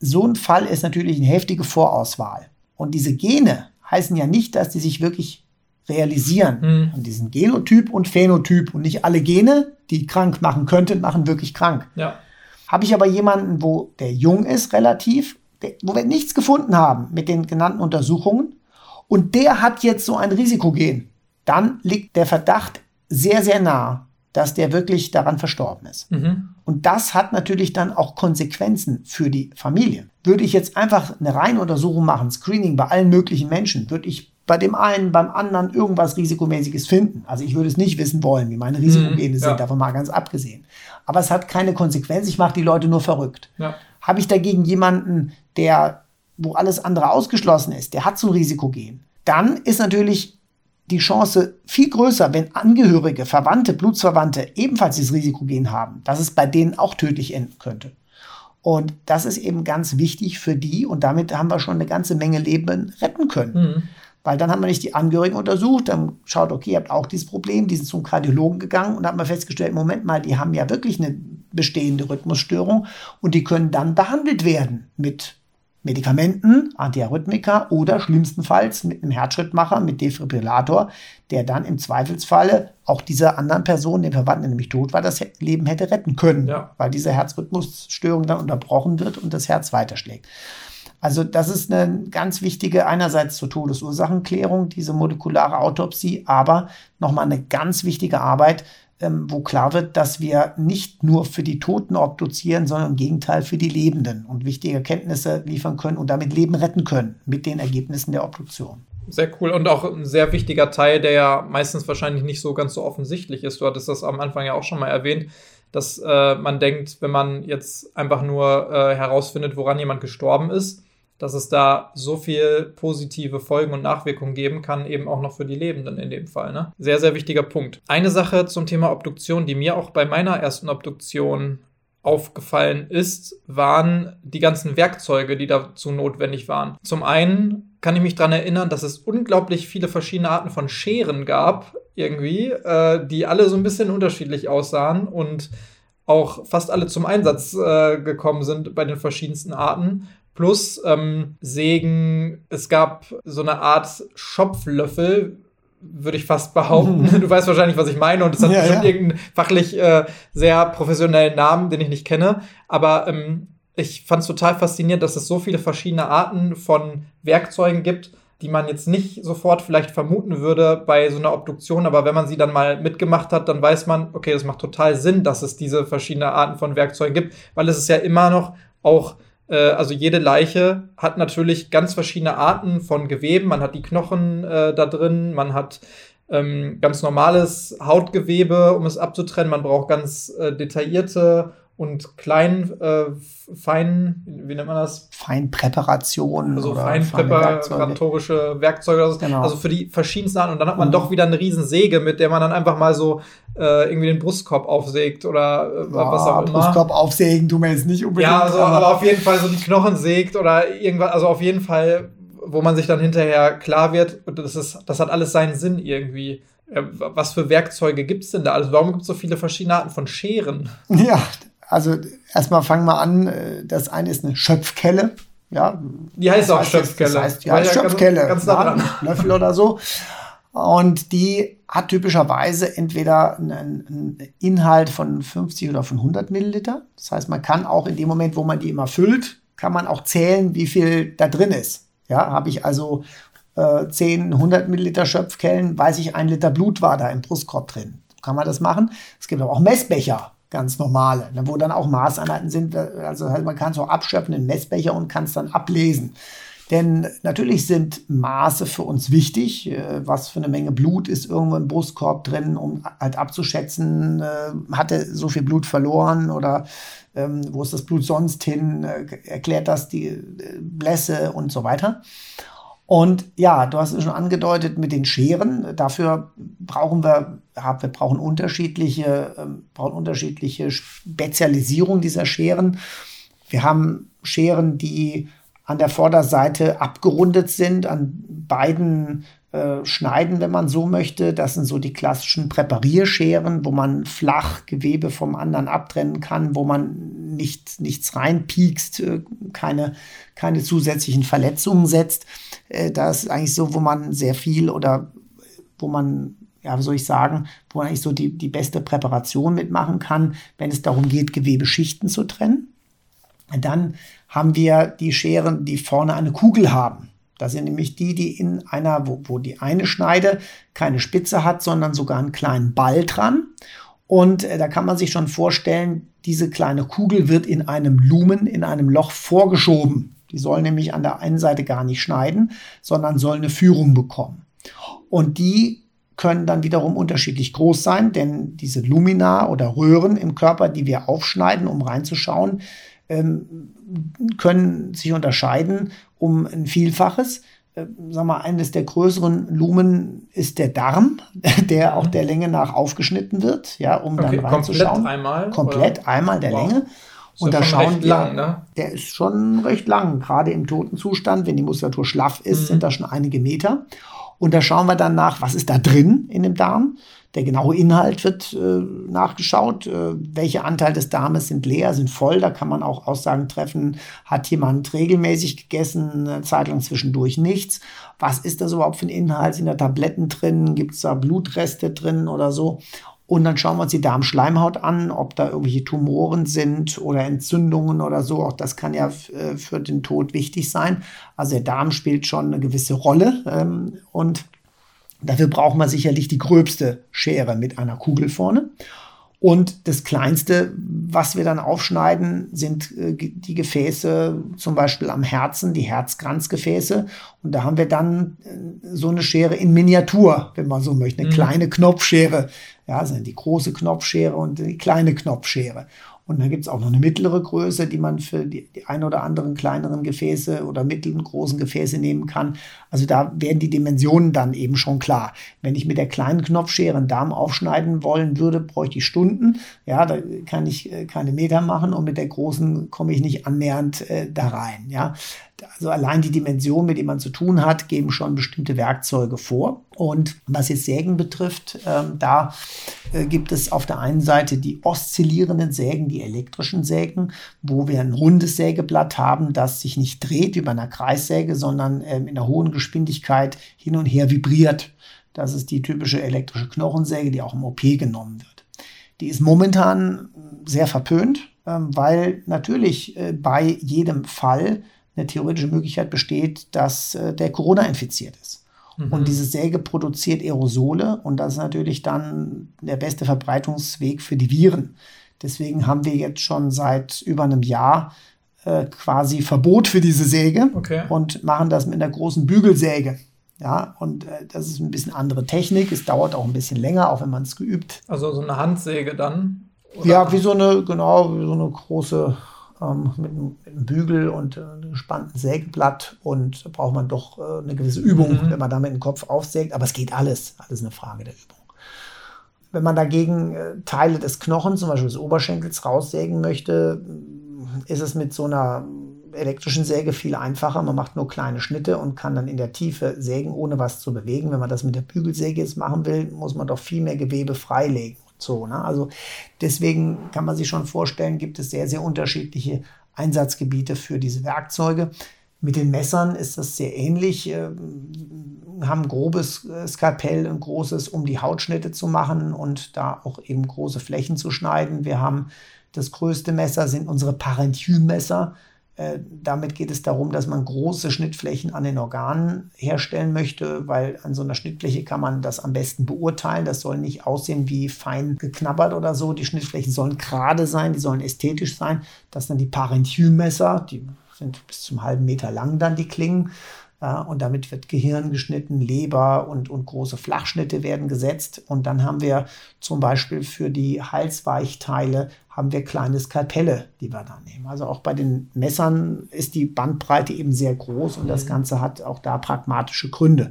so ein Fall ist natürlich eine heftige Vorauswahl. Und diese Gene heißen ja nicht, dass die sich wirklich realisieren. Mhm. Diesen Genotyp und Phänotyp. Und nicht alle Gene, die krank machen könnten, machen wirklich krank. Ja. Habe ich aber jemanden, wo der jung ist relativ, der, wo wir nichts gefunden haben mit den genannten Untersuchungen, und der hat jetzt so ein Risikogen, dann liegt der Verdacht sehr, sehr nah, dass der wirklich daran verstorben ist. Mhm. Und das hat natürlich dann auch Konsequenzen für die Familie. Würde ich jetzt einfach eine reine Untersuchung machen, Screening bei allen möglichen Menschen, würde ich bei dem einen, beim anderen irgendwas Risikomäßiges finden. Also ich würde es nicht wissen wollen, wie meine Risikogene mhm, sind, ja. davon mal ganz abgesehen. Aber es hat keine Konsequenz, ich mache die Leute nur verrückt. Ja. Habe ich dagegen jemanden, der, wo alles andere ausgeschlossen ist, der hat so ein Risikogen, dann ist natürlich die Chance viel größer, wenn Angehörige, Verwandte, Blutsverwandte ebenfalls dieses Risikogen haben, dass es bei denen auch tödlich enden könnte. Und das ist eben ganz wichtig für die und damit haben wir schon eine ganze Menge Leben retten können. Mhm. Weil dann haben wir nicht die Angehörigen untersucht, dann schaut, okay, ihr habt auch dieses Problem, die sind zum Kardiologen gegangen und haben wir festgestellt, Moment mal, die haben ja wirklich eine bestehende Rhythmusstörung und die können dann behandelt werden mit Medikamenten, Antiarrhythmika oder schlimmstenfalls mit einem Herzschrittmacher, mit Defibrillator, der dann im Zweifelsfalle auch dieser anderen Person, dem Verwandten, der nämlich tot war, das Leben hätte retten können, ja. weil diese Herzrhythmusstörung dann unterbrochen wird und das Herz weiterschlägt. Also das ist eine ganz wichtige, einerseits zur Todesursachenklärung, diese molekulare Autopsie, aber nochmal eine ganz wichtige Arbeit, ähm, wo klar wird, dass wir nicht nur für die Toten obduzieren, sondern im Gegenteil für die Lebenden und wichtige Erkenntnisse liefern können und damit Leben retten können mit den Ergebnissen der Obduktion. Sehr cool und auch ein sehr wichtiger Teil, der ja meistens wahrscheinlich nicht so ganz so offensichtlich ist. Du hattest das am Anfang ja auch schon mal erwähnt, dass äh, man denkt, wenn man jetzt einfach nur äh, herausfindet, woran jemand gestorben ist, dass es da so viel positive Folgen und Nachwirkungen geben kann, eben auch noch für die Lebenden in dem Fall. Ne? Sehr, sehr wichtiger Punkt. Eine Sache zum Thema Obduktion, die mir auch bei meiner ersten Obduktion aufgefallen ist, waren die ganzen Werkzeuge, die dazu notwendig waren. Zum einen kann ich mich daran erinnern, dass es unglaublich viele verschiedene Arten von Scheren gab, irgendwie, äh, die alle so ein bisschen unterschiedlich aussahen und auch fast alle zum Einsatz äh, gekommen sind bei den verschiedensten Arten plus ähm, Sägen. Es gab so eine Art Schopflöffel, würde ich fast behaupten. Mhm. (laughs) Du weißt wahrscheinlich, was ich meine, und es hat ja, bestimmt ja. irgendeinen fachlich äh, sehr professionellen Namen, den ich nicht kenne. Aber ähm, ich fand es total faszinierend, dass es so viele verschiedene Arten von Werkzeugen gibt, die man jetzt nicht sofort vielleicht vermuten würde bei so einer Obduktion, aber wenn man sie dann mal mitgemacht hat, dann weiß man, okay, das macht total Sinn, dass es diese verschiedenen Arten von Werkzeugen gibt, weil es ist ja immer noch auch also jede Leiche hat natürlich ganz verschiedene Arten von Geweben. Man hat die Knochen äh, da drin, man hat ähm, ganz normales Hautgewebe, um es abzutrennen. Man braucht ganz äh, detaillierte und klein, äh, fein, wie nennt man das? Feinpräparation. Also feinpräparatorische Werkzeuge. Werkzeuge also, genau. also für die verschiedensten Arten. Und dann hat man mhm. doch wieder eine riesen Säge, mit der man dann einfach mal so äh, irgendwie den Brustkorb aufsägt oder äh, ja, was auch immer. Brustkorb aufsägen tun wir jetzt nicht unbedingt. Ja, also, aber, aber auf jeden Fall so die Knochen sägt oder irgendwas, also auf jeden Fall, wo man sich dann hinterher klar wird, das, ist, das hat alles seinen Sinn irgendwie. Was für Werkzeuge gibt es denn da? Also warum gibt es so viele verschiedene Arten von Scheren? Ja, also erstmal fangen wir an, äh, das eine ist eine Schöpfkelle. Ja, die heißt auch Schöpfkelle. Das heißt, ja, Schöpfkelle, ganz, ganz Löffel oder so. Und die hat typischerweise entweder einen, einen, Inhalt von 50 oder von 100 Milliliter. Das heißt, man kann auch in dem Moment, wo man die immer füllt, kann man auch zählen, wie viel da drin ist. Ja, habe ich also äh, 10, 100 Milliliter Schöpfkellen, weiß ich, ein Liter Blut war da im Brustkorb drin. Kann man das machen? Es gibt aber auch Messbecher ganz normale, ne, wo dann auch Maßeinheiten sind. Also man kann es auch abschöpfen in Messbecher und kann es dann ablesen. Denn natürlich sind Maße für uns wichtig. Äh, was für eine Menge Blut ist irgendwo im Brustkorb drin, um halt abzuschätzen, äh, hat er so viel Blut verloren oder ähm, wo ist das Blut sonst hin? Äh, erklärt das die Blässe und so weiter. Und ja, du hast es schon angedeutet mit den Scheren. Dafür brauchen wir, wir brauchen unterschiedliche, ähm, brauchen unterschiedliche Spezialisierung dieser Scheren. Wir haben Scheren, die an der Vorderseite abgerundet sind, an beiden äh, Schneiden, wenn man so möchte. Das sind so die klassischen Präparierscheren, wo man flach Gewebe vom anderen abtrennen kann, wo man nicht, nichts reinpiekst, äh, keine, keine zusätzlichen Verletzungen setzt. Äh, das ist eigentlich so, wo man sehr viel oder wo man ja, wie soll ich sagen, wo man eigentlich so die, die beste Präparation mitmachen kann, wenn es darum geht, Gewebeschichten zu trennen. Dann haben wir die Scheren, die vorne eine Kugel haben. Das sind nämlich die, die in einer, wo, wo die eine Schneide keine Spitze hat, sondern sogar einen kleinen Ball dran. Und äh, da kann man sich schon vorstellen, diese kleine Kugel wird in einem Lumen, in einem Loch vorgeschoben. Die soll nämlich an der einen Seite gar nicht schneiden, sondern soll eine Führung bekommen. Und die können dann wiederum unterschiedlich groß sein, denn diese Lumina oder Röhren im Körper, die wir aufschneiden, um reinzuschauen, ähm, können sich unterscheiden um ein Vielfaches. Sag mal, eines der größeren Lumen ist der Darm, (laughs) der auch der Länge nach aufgeschnitten wird, ja, um okay, dann reinzuschauen. Komplett einmal? Komplett oder? einmal der wow. Länge. Und da schauen wir, lang, ne? der ist schon recht lang, gerade im toten Zustand, wenn die Muskulatur schlaff ist, mhm. sind da schon einige Meter. Und da schauen wir dann nach, was ist da drin in dem Darm. Der genaue Inhalt wird äh, nachgeschaut. Äh, welche Anteil des Darmes sind leer, sind voll. Da kann man auch Aussagen treffen. Hat jemand regelmäßig gegessen, eine Zeit lang zwischendurch nichts? Was ist das überhaupt für ein Inhalt? Sind da Tabletten drin? Gibt es da Blutreste drin oder so? Und dann schauen wir uns die Darmschleimhaut an, ob da irgendwelche Tumoren sind oder Entzündungen oder so. Auch das kann ja äh, für den Tod wichtig sein. Also der Darm spielt schon eine gewisse Rolle. Ähm, und dafür braucht man sicherlich die gröbste Schere mit einer Kugel vorne. Und das Kleinste, was wir dann aufschneiden, sind äh, die Gefäße, zum Beispiel am Herzen, die Herzkranzgefäße. Und da haben wir dann äh, so eine Schere in Miniatur, wenn man so möchte, eine mhm. kleine Knopfschere. Ja, sind die große Knopfschere und die kleine Knopfschere. Und dann gibt es auch noch eine mittlere Größe, die man für die, die ein oder anderen kleineren Gefäße oder mittleren großen Gefäße nehmen kann. Also da werden die Dimensionen dann eben schon klar. Wenn ich mit der kleinen Knopfschere einen Darm aufschneiden wollen würde, bräuchte ich Stunden. Ja, da kann ich äh, keine Meter machen und mit der großen komme ich nicht annähernd äh, da rein. Ja, also allein die Dimensionen, mit denen man zu tun hat, geben schon bestimmte Werkzeuge vor. Und was jetzt Sägen betrifft, ähm, da äh, gibt es auf der einen Seite die oszillierenden Sägen, die elektrischen Sägen, wo wir ein rundes Sägeblatt haben, das sich nicht dreht wie bei einer Kreissäge, sondern ähm, in einer hohen Geschwindigkeit hin und her vibriert. Das ist die typische elektrische Knochensäge, die auch im OP genommen wird. Die ist momentan sehr verpönt, ähm, weil natürlich äh, bei jedem Fall eine theoretische Möglichkeit besteht, dass äh, der Corona infiziert ist. Mhm. Und diese Säge produziert Aerosole und das ist natürlich dann der beste Verbreitungsweg für die Viren. Deswegen haben wir jetzt schon seit über einem Jahr äh, quasi Verbot für diese Säge okay. und machen das mit einer großen Bügelsäge. Ja, und äh, das ist ein bisschen andere Technik. Es dauert auch ein bisschen länger, auch wenn man es geübt. Also so eine Handsäge dann? Oder? Ja, wie so eine, genau, wie so eine große ähm, mit, einem, mit, einem, Bügel und äh, einem gespannten Sägeblatt und da braucht man doch äh, eine gewisse Übung, mhm. wenn man damit den Kopf aufsägt, aber es geht alles, alles eine Frage der Übung. Wenn man dagegen äh, Teile des Knochens, zum Beispiel des Oberschenkels, raussägen möchte, ist es mit so einer elektrischen Säge viel einfacher. Man macht nur kleine Schnitte und kann dann in der Tiefe sägen, ohne was zu bewegen. Wenn man das mit der Bügelsäge jetzt machen will, muss man doch viel mehr Gewebe freilegen. So, ne? Also deswegen kann man sich schon vorstellen, gibt es sehr, sehr unterschiedliche Einsatzgebiete für diese Werkzeuge. Mit den Messern ist das sehr ähnlich. Wir ähm, haben grobes äh, Skalpell, ein großes, um die Hautschnitte zu machen und da auch eben große Flächen zu schneiden. Wir haben das größte Messer sind unsere Parenchymesser. Äh, damit geht es darum, dass man große Schnittflächen an den Organen herstellen möchte, weil an so einer Schnittfläche kann man das am besten beurteilen. Das soll nicht aussehen wie fein geknabbert oder so. Die Schnittflächen sollen gerade sein, die sollen ästhetisch sein. Das sind die Parenchymesser, die sind bis zum halben Meter lang dann die Klingen. Und damit wird Gehirn geschnitten, Leber und, und große Flachschnitte werden gesetzt. Und dann haben wir zum Beispiel für die Halsweichteile haben wir kleine Skalpelle, die wir da nehmen. Also auch bei den Messern ist die Bandbreite eben sehr groß und das mhm. Ganze hat auch da pragmatische Gründe.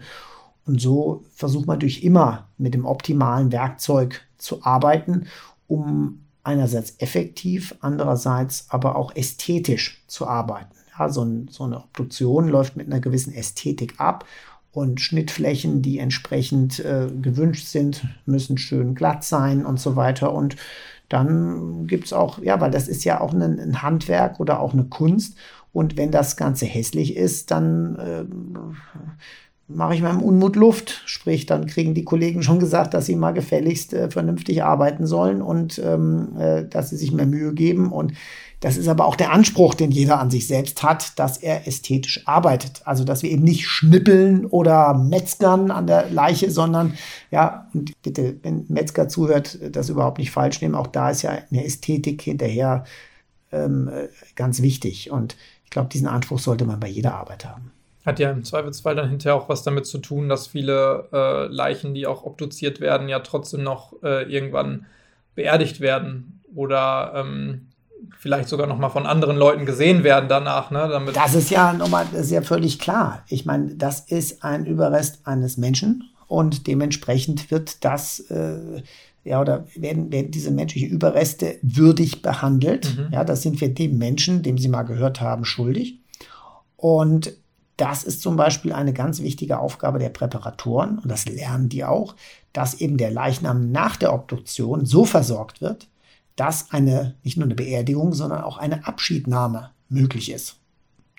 Und so versucht man natürlich immer mit dem optimalen Werkzeug zu arbeiten, um einerseits effektiv, andererseits aber auch ästhetisch zu arbeiten. Ja, so, ein, so eine Obduktion läuft mit einer gewissen Ästhetik ab und Schnittflächen, die entsprechend äh, gewünscht sind, müssen schön glatt sein und so weiter. Und dann gibt es auch, ja, weil das ist ja auch ein, ein, Handwerk oder auch eine Kunst. Und wenn das Ganze hässlich ist, dann äh, mache ich meinem Unmut Luft. Sprich, dann kriegen die Kollegen schon gesagt, dass sie mal gefälligst äh, vernünftig arbeiten sollen und ähm, äh, dass sie sich mehr Mühe geben. Und das ist aber auch der Anspruch, den jeder an sich selbst hat, dass er ästhetisch arbeitet. Also, dass wir eben nicht schnippeln oder metzgern an der Leiche, sondern, ja, und bitte, wenn Metzger zuhört, das überhaupt nicht falsch nehmen. Auch da ist ja eine Ästhetik hinterher ähm, äh, ganz wichtig. Und ich glaube, diesen Anspruch sollte man bei jeder Arbeit haben. Hat ja im Zweifelsfall dann hinterher auch was damit zu tun, dass viele äh, Leichen, die auch obduziert werden, ja trotzdem noch äh, irgendwann beerdigt werden oder ähm, vielleicht sogar noch mal von anderen Leuten gesehen werden danach. Ne, damit das ist ja nochmal, das ist ja völlig klar. Ich meine, das ist ein Überrest eines Menschen und dementsprechend wird das äh, ja, oder werden, werden diese menschlichen Überreste würdig behandelt. Mhm. Ja, das sind wir dem Menschen, dem Sie mal gehört haben, schuldig. Und das ist zum Beispiel eine ganz wichtige Aufgabe der Präparatoren, und das lernen die auch, dass eben der Leichnam nach der Obduktion so versorgt wird, dass eine, nicht nur eine Beerdigung, sondern auch eine Abschiednahme möglich ist.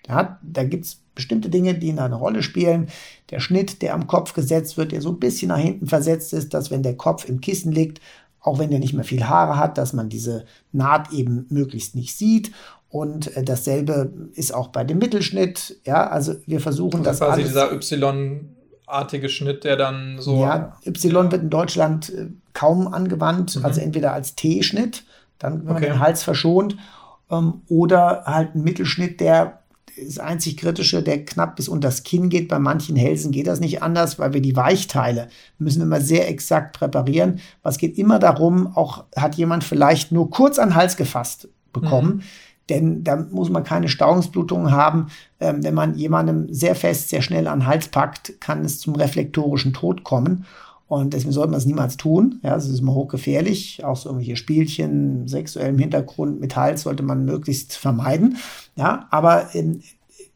Ja, da gibt es bestimmte Dinge, die eine Rolle spielen. Der Schnitt, der am Kopf gesetzt wird, der so ein bisschen nach hinten versetzt ist, dass wenn der Kopf im Kissen liegt, auch wenn der nicht mehr viel Haare hat, dass man diese Naht eben möglichst nicht sieht. Und äh, dasselbe ist auch bei dem Mittelschnitt. Ja, also wir versuchen also das quasi alles. dieser Y Y-artige Schnitt, der dann so. Ja, Y wird in Deutschland äh, kaum angewandt, mhm. also entweder als T-Schnitt, dann wenn man den Hals verschont, ähm, oder halt ein Mittelschnitt, der das einzig Kritische, der knapp bis unter das Kinn geht. Bei manchen Hälsen geht das nicht anders, weil wir die Weichteile müssen immer sehr exakt präparieren. Was geht immer darum, auch hat jemand vielleicht nur kurz an den Hals gefasst bekommen. Mhm. Denn da muss man keine Stauungsblutungen haben. Ähm, wenn man jemandem sehr fest, sehr schnell an den Hals packt, kann es zum reflektorischen Tod kommen. Und deswegen sollte man es niemals tun. Ja, es ist immer hochgefährlich. Auch so irgendwelche Spielchen, sexuellem Hintergrund mit Hals sollte man möglichst vermeiden. Ja, aber ähm,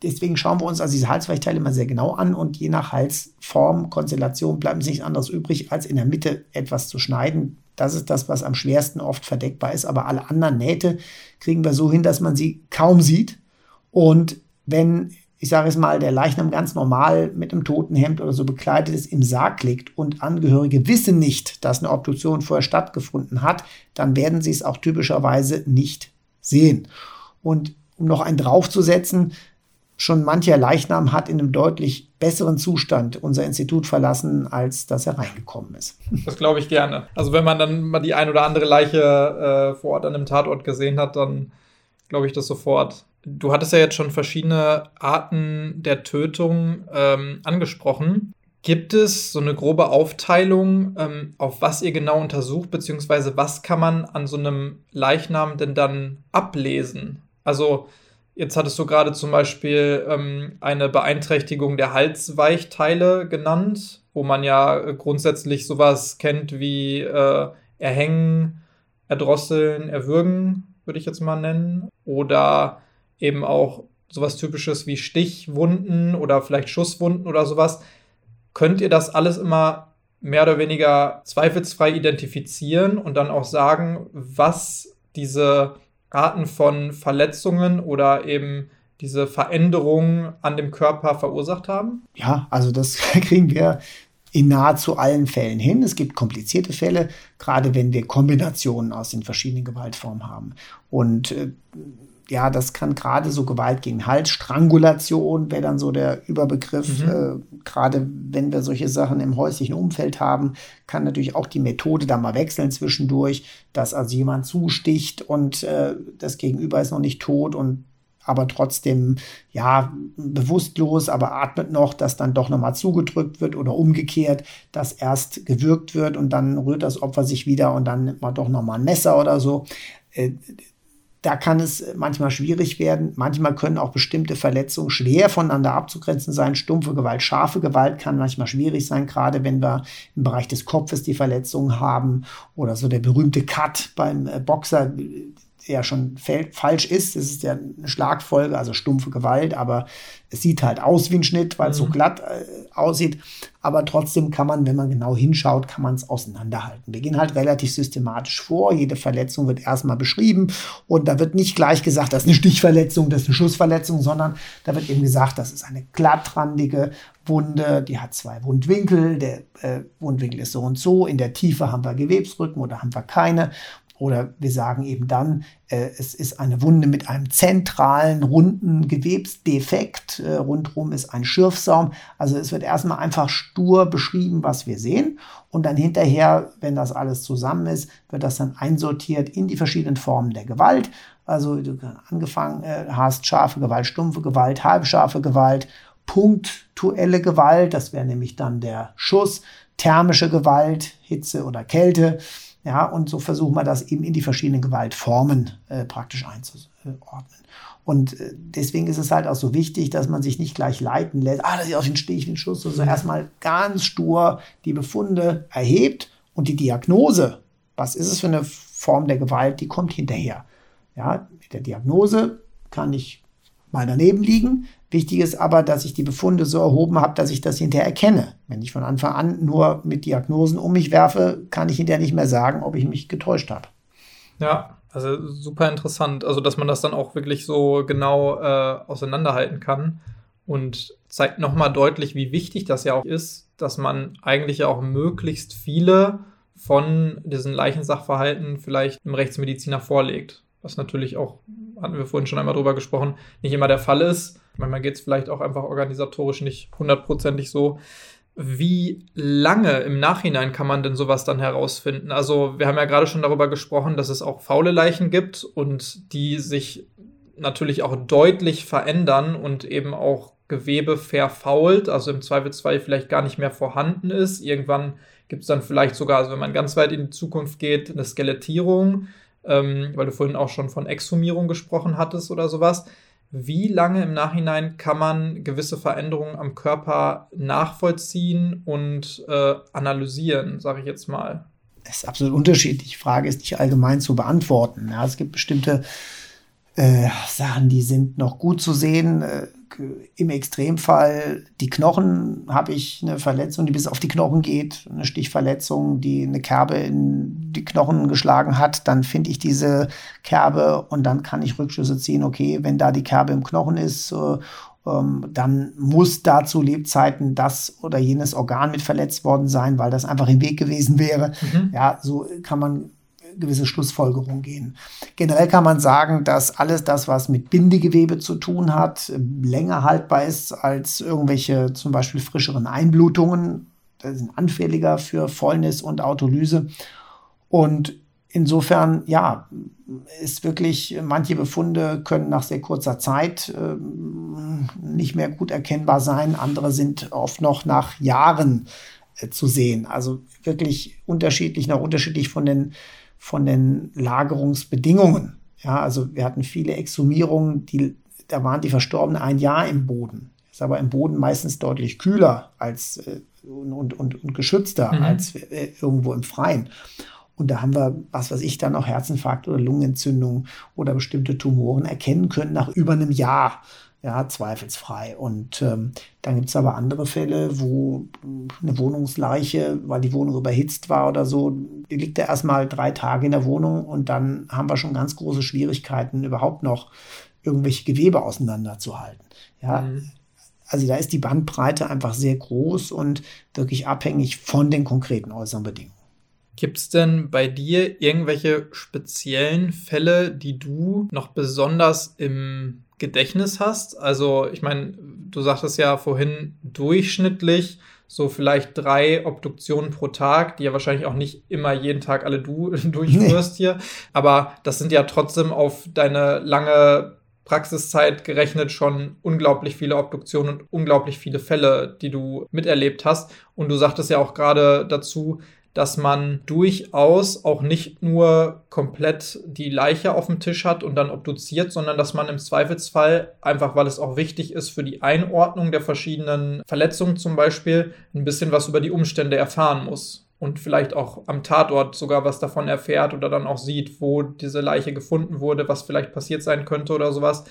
deswegen schauen wir uns also diese Halsweichteile immer sehr genau an und je nach Halsform, Konstellation bleibt uns nichts anderes übrig, als in der Mitte etwas zu schneiden. Das ist das, was am schwersten oft verdeckbar ist. Aber alle anderen Nähte kriegen wir so hin, dass man sie kaum sieht. Und wenn ich sage es mal, der Leichnam ganz normal mit einem Totenhemd oder so bekleidet ist, im Sarg liegt und Angehörige wissen nicht, dass eine Obduktion vorher stattgefunden hat, dann werden sie es auch typischerweise nicht sehen. Und um noch einen draufzusetzen, schon mancher Leichnam hat in einem deutlich besseren Zustand unser Institut verlassen, als dass er reingekommen ist. Das glaube ich gerne. Also wenn man dann mal die ein oder andere Leiche äh, vor Ort an einem Tatort gesehen hat, dann glaube ich das sofort. Du hattest ja jetzt schon verschiedene Arten der Tötung ähm, angesprochen. Gibt es so eine grobe Aufteilung, ähm, auf was ihr genau untersucht, beziehungsweise was kann man an so einem Leichnam denn dann ablesen? Also, jetzt hattest du gerade zum Beispiel ähm, eine Beeinträchtigung der Halsweichteile genannt, wo man ja grundsätzlich sowas kennt wie äh, Erhängen, Erdrosseln, Erwürgen, würde ich jetzt mal nennen. Oder eben auch sowas typisches wie Stichwunden oder vielleicht Schusswunden oder sowas. Könnt ihr das alles immer mehr oder weniger zweifelsfrei identifizieren und dann auch sagen, was diese Arten von Verletzungen oder eben diese Veränderungen an dem Körper verursacht haben? Ja, also das (laughs) kriegen wir in nahezu allen Fällen hin. Es gibt komplizierte Fälle, gerade wenn wir Kombinationen aus den verschiedenen Gewaltformen haben. Und äh, ja, das kann gerade so Gewalt gegen Hals, Strangulation wäre dann so der Überbegriff. Mhm. Äh, gerade wenn wir solche Sachen im häuslichen Umfeld haben, kann natürlich auch die Methode da mal wechseln zwischendurch, dass also jemand zusticht und äh, das Gegenüber ist noch nicht tot und aber trotzdem ja bewusstlos, aber atmet noch, dass dann doch nochmal zugedrückt wird oder umgekehrt, dass erst gewürgt wird und dann rührt das Opfer sich wieder und dann nimmt man doch nochmal ein Messer oder so. Äh, da kann es manchmal schwierig werden. Manchmal können auch bestimmte Verletzungen schwer voneinander abzugrenzen sein. Stumpfe Gewalt, scharfe Gewalt kann manchmal schwierig sein, gerade wenn wir im Bereich des Kopfes die Verletzungen haben oder so der berühmte Cut beim äh, Boxer, ja schon falsch ist. Es ist ja eine Schlagfolge, also stumpfe Gewalt, aber es sieht halt aus wie ein Schnitt, weil es mhm. so glatt äh, aussieht. Aber trotzdem kann man, wenn man genau hinschaut, kann man es auseinanderhalten. Wir gehen halt relativ systematisch vor. Jede Verletzung wird erstmal beschrieben und da wird nicht gleich gesagt, das ist eine Stichverletzung, das ist eine Schussverletzung, sondern da wird eben gesagt, das ist eine glattrandige Wunde, die hat zwei Wundwinkel, der äh, Wundwinkel ist so und so, in der Tiefe haben wir Gewebsrücken oder haben wir keine oder wir sagen eben dann, äh, es ist eine Wunde mit einem zentralen, runden Gewebsdefekt. Äh, rundherum ist ein Schürfsaum. Also es wird erstmal einfach stur beschrieben, was wir sehen. Und dann hinterher, wenn das alles zusammen ist, wird das dann einsortiert in die verschiedenen Formen der Gewalt. Also du angefangen äh, hast scharfe Gewalt, stumpfe Gewalt, halbscharfe Gewalt, punktuelle Gewalt, das wäre nämlich dann der Schuss, thermische Gewalt, Hitze oder Kälte ja, und so versuchen wir das eben in die verschiedenen Gewaltformen äh, praktisch einzuordnen. Und äh, deswegen ist es halt auch so wichtig, dass man sich nicht gleich leiten lässt, ah, das ist aus dem Stich wie ein Schuss, sondern mhm. erstmal ganz stur die Befunde erhebt und die Diagnose, was ist es für eine Form der Gewalt, die kommt hinterher. Ja, mit der Diagnose kann ich mal daneben liegen. Wichtig ist aber, dass ich die Befunde so erhoben habe, dass ich das hinterher erkenne. Wenn ich von Anfang an nur mit Diagnosen um mich werfe, kann ich hinterher nicht mehr sagen, ob ich mich getäuscht habe. Ja, also super interessant. Also, dass man das dann auch wirklich so genau äh, auseinanderhalten kann und zeigt nochmal deutlich, wie wichtig das ja auch ist, dass man eigentlich ja auch möglichst viele von diesen Leichensachverhalten vielleicht einem Rechtsmediziner vorlegt. Was natürlich auch, hatten wir vorhin schon einmal drüber gesprochen, nicht immer der Fall ist. Manchmal geht es vielleicht auch einfach organisatorisch nicht hundertprozentig so, wie lange im Nachhinein kann man denn sowas dann herausfinden? Also wir haben ja gerade schon darüber gesprochen, dass es auch faule Leichen gibt und die sich natürlich auch deutlich verändern und eben auch Gewebe verfault, also im Zweifelsfall vielleicht gar nicht mehr vorhanden ist. Irgendwann gibt es dann vielleicht sogar, also wenn man ganz weit in die Zukunft geht, eine Skelettierung, ähm, weil du vorhin auch schon von Exhumierung gesprochen hattest oder sowas. Wie lange im Nachhinein kann man gewisse Veränderungen am Körper nachvollziehen und äh, analysieren, sage ich jetzt mal? Das ist absolut unterschiedlich. Die Frage ist nicht allgemein zu beantworten. Ja, es gibt bestimmte äh, Sachen, die sind noch gut zu sehen. Äh, Im Extremfall die Knochen habe ich eine Verletzung, die bis auf die Knochen geht, eine Stichverletzung, die eine Kerbe in die Knochen geschlagen hat. Dann finde ich diese Kerbe und dann kann ich Rückschlüsse ziehen. Okay, wenn da die Kerbe im Knochen ist äh, ähm, dann muss da zu Lebzeiten das oder jenes Organ mit verletzt worden sein, weil das einfach im Weg gewesen wäre. Mhm. Ja, so kann man gewisse Schlussfolgerungen gehen. Generell kann man sagen, dass alles das, was mit Bindegewebe zu tun hat, länger haltbar ist als irgendwelche zum Beispiel frischeren Einblutungen. Das sind anfälliger für Fäulnis und Autolyse. Und insofern, ja, ist wirklich, manche Befunde können nach sehr kurzer Zeit äh, nicht mehr gut erkennbar sein. Andere sind oft noch nach Jahren äh, zu sehen. Also wirklich unterschiedlich, noch unterschiedlich von den von den Lagerungsbedingungen. Ja, also wir hatten viele Exhumierungen, die, da waren die Verstorbenen ein Jahr im Boden. Ist aber im Boden meistens deutlich kühler als äh, und, und, und geschützter mhm. als äh, irgendwo im Freien. Und da haben wir, was weiß ich, dann auch Herzinfarkt oder Lungenentzündung oder bestimmte Tumoren erkennen können nach über einem Jahr ja, zweifelsfrei. Und ähm, dann gibt es aber andere Fälle, wo eine Wohnungsleiche, weil die Wohnung überhitzt war oder so, die liegt ja erstmal drei Tage in der Wohnung und dann haben wir schon ganz große Schwierigkeiten, überhaupt noch irgendwelche Gewebe auseinanderzuhalten. Ja. Mhm. Also da ist die Bandbreite einfach sehr groß und wirklich abhängig von den konkreten äußeren Bedingungen. Gibt es denn bei dir irgendwelche speziellen Fälle, die du noch besonders im Gedächtnis hast. Also ich meine, du sagtest ja vorhin durchschnittlich so vielleicht drei Obduktionen pro Tag, die ja wahrscheinlich auch nicht immer jeden Tag alle du (laughs) durchführst nee. hier. Aber das sind ja trotzdem auf deine lange Praxiszeit gerechnet schon unglaublich viele Obduktionen und unglaublich viele Fälle, die du miterlebt hast. Und du sagtest ja auch gerade dazu, dass man durchaus auch nicht nur komplett die Leiche auf dem Tisch hat und dann obduziert, sondern dass man im Zweifelsfall, einfach weil es auch wichtig ist für die Einordnung der verschiedenen Verletzungen zum Beispiel, ein bisschen was über die Umstände erfahren muss und vielleicht auch am Tatort sogar was davon erfährt oder dann auch sieht, wo diese Leiche gefunden wurde, was vielleicht passiert sein könnte oder sowas.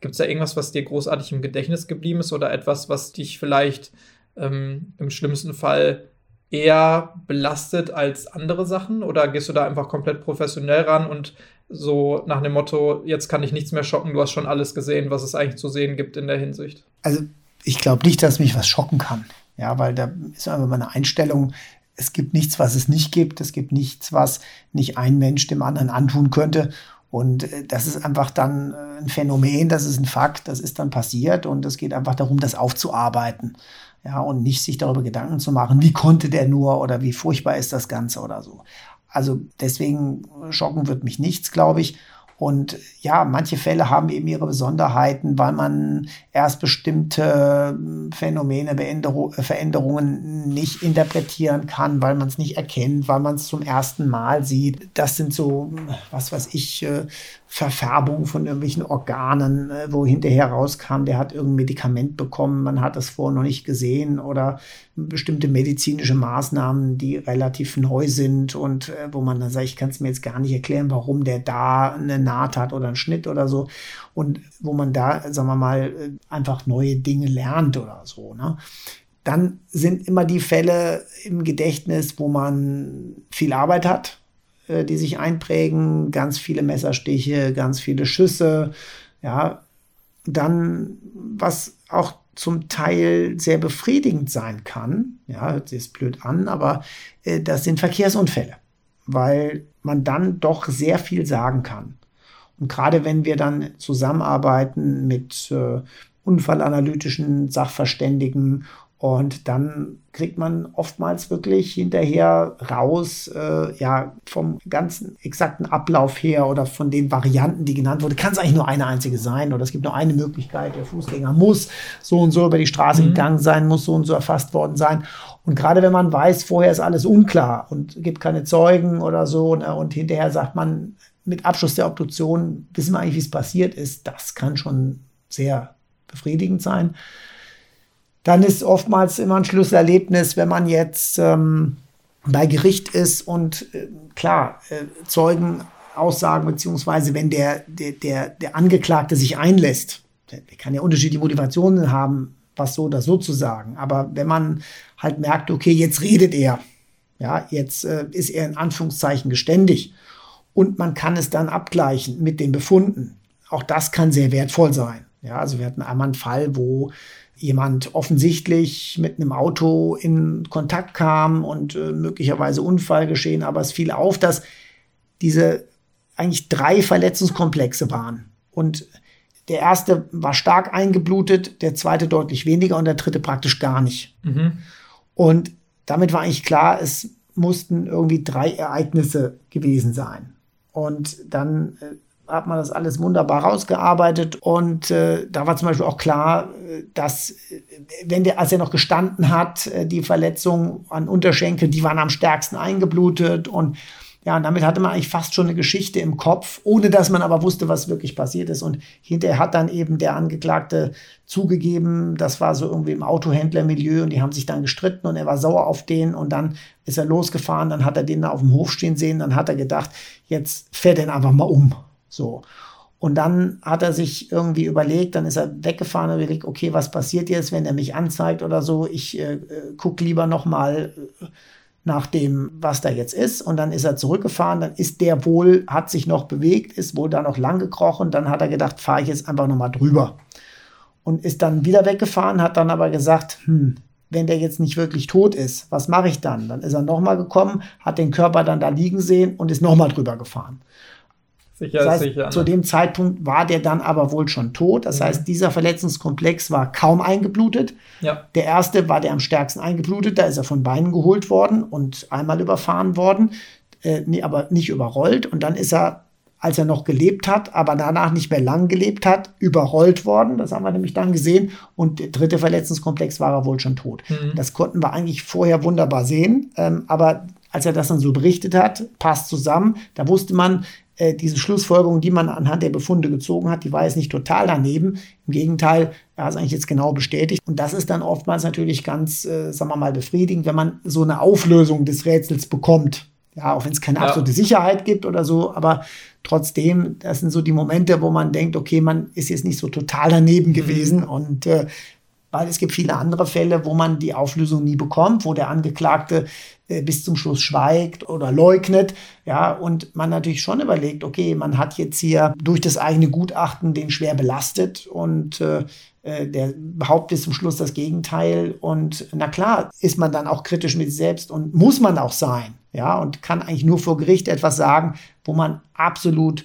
Gibt es da irgendwas, was dir großartig im Gedächtnis geblieben ist oder etwas, was dich vielleicht ähm, im schlimmsten Fall eher belastet als andere Sachen? Oder gehst du da einfach komplett professionell ran und so nach dem Motto, jetzt kann ich nichts mehr schocken, du hast schon alles gesehen, was es eigentlich zu sehen gibt in der Hinsicht? Also ich glaube nicht, dass mich was schocken kann. Ja, weil da ist einfach meine Einstellung, es gibt nichts, was es nicht gibt. Es gibt nichts, was nicht ein Mensch dem anderen antun könnte. Und äh, das ist einfach dann äh, ein Phänomen, das ist ein Fakt, das ist dann passiert und es geht einfach darum, das aufzuarbeiten ja, und nicht sich darüber Gedanken zu machen, wie konnte der nur oder wie furchtbar ist das Ganze oder so. Also deswegen schocken wird mich nichts, glaube ich. Und ja, manche Fälle haben eben ihre Besonderheiten, weil man erst bestimmte hm, Phänomene, Veränderungen nicht interpretieren kann, weil man es nicht erkennt, weil man es zum ersten Mal sieht. Das sind so, was weiß ich, äh, Verfärbung von irgendwelchen Organen, äh, wo hinterher rauskam, der hat irgendein Medikament bekommen, man hat das vorher noch nicht gesehen oder bestimmte medizinische Maßnahmen, die relativ neu sind und äh, wo man dann sagt, ich kann es mir jetzt gar nicht erklären, warum der da eine Naht hat oder einen Schnitt oder so und wo man da, sagen wir mal, äh, einfach neue Dinge lernt oder so. Ne? Dann sind immer die Fälle im Gedächtnis, wo man viel Arbeit hat, äh, die sich einprägen, ganz viele Messerstiche, ganz viele Schüsse, ja, dann was auch zum Teil sehr befriedigend sein kann, ja, hört sich jetzt blöd an, aber äh, das sind Verkehrsunfälle, weil man dann doch sehr viel sagen kann. Und gerade wenn wir dann zusammenarbeiten mit äh, unfallanalytischen Sachverständigen Und dann kriegt man oftmals wirklich hinterher raus, äh, ja, vom ganzen exakten Ablauf her oder von den Varianten, die genannt wurden, kann es eigentlich nur eine einzige sein oder es gibt nur eine Möglichkeit. Der Fußgänger muss so und so über die Straße mhm. gegangen sein, muss so und so erfasst worden sein. Und gerade wenn man weiß, vorher ist alles unklar und gibt keine Zeugen oder so ne, und hinterher sagt man, mit Abschluss der Obduktion wissen wir eigentlich, wie es passiert ist, das kann schon sehr befriedigend sein. Dann ist oftmals immer ein Schlüsselerlebnis, wenn man jetzt ähm, bei Gericht ist und äh, klar, äh, Zeugen aussagen, beziehungsweise wenn der, der, der, der Angeklagte sich einlässt, der, der kann ja unterschiedliche Motivationen haben, was so oder so zu sagen. Aber wenn man halt merkt, okay, jetzt redet er, ja, jetzt äh, ist er in Anführungszeichen geständig und man kann es dann abgleichen mit den Befunden. Auch das kann sehr wertvoll sein. Ja, also wir hatten einmal einen Fall, wo jemand offensichtlich mit einem Auto in Kontakt kam und äh, möglicherweise Unfall geschehen, aber es fiel auf, dass diese eigentlich drei Verletzungskomplexe waren. Und der erste war stark eingeblutet, der zweite deutlich weniger und der dritte praktisch gar nicht. Mhm. Und damit war eigentlich klar, es mussten irgendwie drei Ereignisse gewesen sein. Und dann äh, hat man das alles wunderbar rausgearbeitet und äh, da war zum Beispiel auch klar, äh, dass äh, wenn der, als er noch gestanden hat, äh, die Verletzungen an Unterschenkel, die waren am stärksten eingeblutet und ja, und damit hatte man eigentlich fast schon eine Geschichte im Kopf, ohne dass man aber wusste, was wirklich passiert ist. Und hinterher hat dann eben der Angeklagte zugegeben, das war so irgendwie im Autohändlermilieu und die haben sich dann gestritten und er war sauer auf den und dann ist er losgefahren, dann hat er den da auf dem Hof stehen sehen, dann hat er gedacht, jetzt fährt er einfach mal um. So. Und dann hat er sich irgendwie überlegt, dann ist er weggefahren und überlegt, okay, was passiert jetzt, wenn er mich anzeigt oder so? Ich äh, gucke lieber noch mal äh, nach dem, was da jetzt ist. Und dann ist er zurückgefahren, dann ist der wohl, hat sich noch bewegt, ist wohl da noch lang gekrochen. Dann hat er gedacht, fahre ich jetzt einfach noch mal drüber. Und ist dann wieder weggefahren, hat dann aber gesagt, hm, wenn der jetzt nicht wirklich tot ist, was mache ich dann? Dann ist er noch mal gekommen, hat den Körper dann da liegen sehen und ist noch mal drüber gefahren. Sicher das heißt, sicher. Ne? Zu dem Zeitpunkt war der dann aber wohl schon tot. Das mhm. heißt, dieser Verletzungskomplex war kaum eingeblutet. Ja. Der erste war der am stärksten eingeblutet. Da ist er von Beinen geholt worden und einmal überfahren worden, äh, nee, aber nicht überrollt. Und dann ist er, als er noch gelebt hat, aber danach nicht mehr lang gelebt hat, überrollt worden. Das haben wir nämlich dann gesehen. Und der dritte Verletzungskomplex war er wohl schon tot. Mhm. Das konnten wir eigentlich vorher wunderbar sehen. Ähm, aber als er das dann so berichtet hat, passt zusammen. Da wusste man, äh, diese Schlussfolgerung, die man anhand der Befunde gezogen hat, die war jetzt nicht total daneben. Im Gegenteil, er hat es eigentlich jetzt genau bestätigt. Und das ist dann oftmals natürlich ganz, äh, sagen wir mal, befriedigend, wenn man so eine Auflösung des Rätsels bekommt. Ja, auch wenn es keine ja. absolute Sicherheit gibt oder so, aber trotzdem, das sind so die Momente, wo man denkt, okay, man ist jetzt nicht so total daneben mhm. gewesen mhm. und äh, weil es gibt viele andere Fälle, wo man die Auflösung nie bekommt, wo der Angeklagte äh, bis zum Schluss schweigt oder leugnet. Ja, und man natürlich schon überlegt, okay, man hat jetzt hier durch das eigene Gutachten den schwer belastet und äh, äh der behauptet zum Schluss das Gegenteil. Und na klar, ist man dann auch kritisch mit sich selbst und muss man auch sein. Ja, und kann eigentlich nur vor Gericht etwas sagen, wo man absolut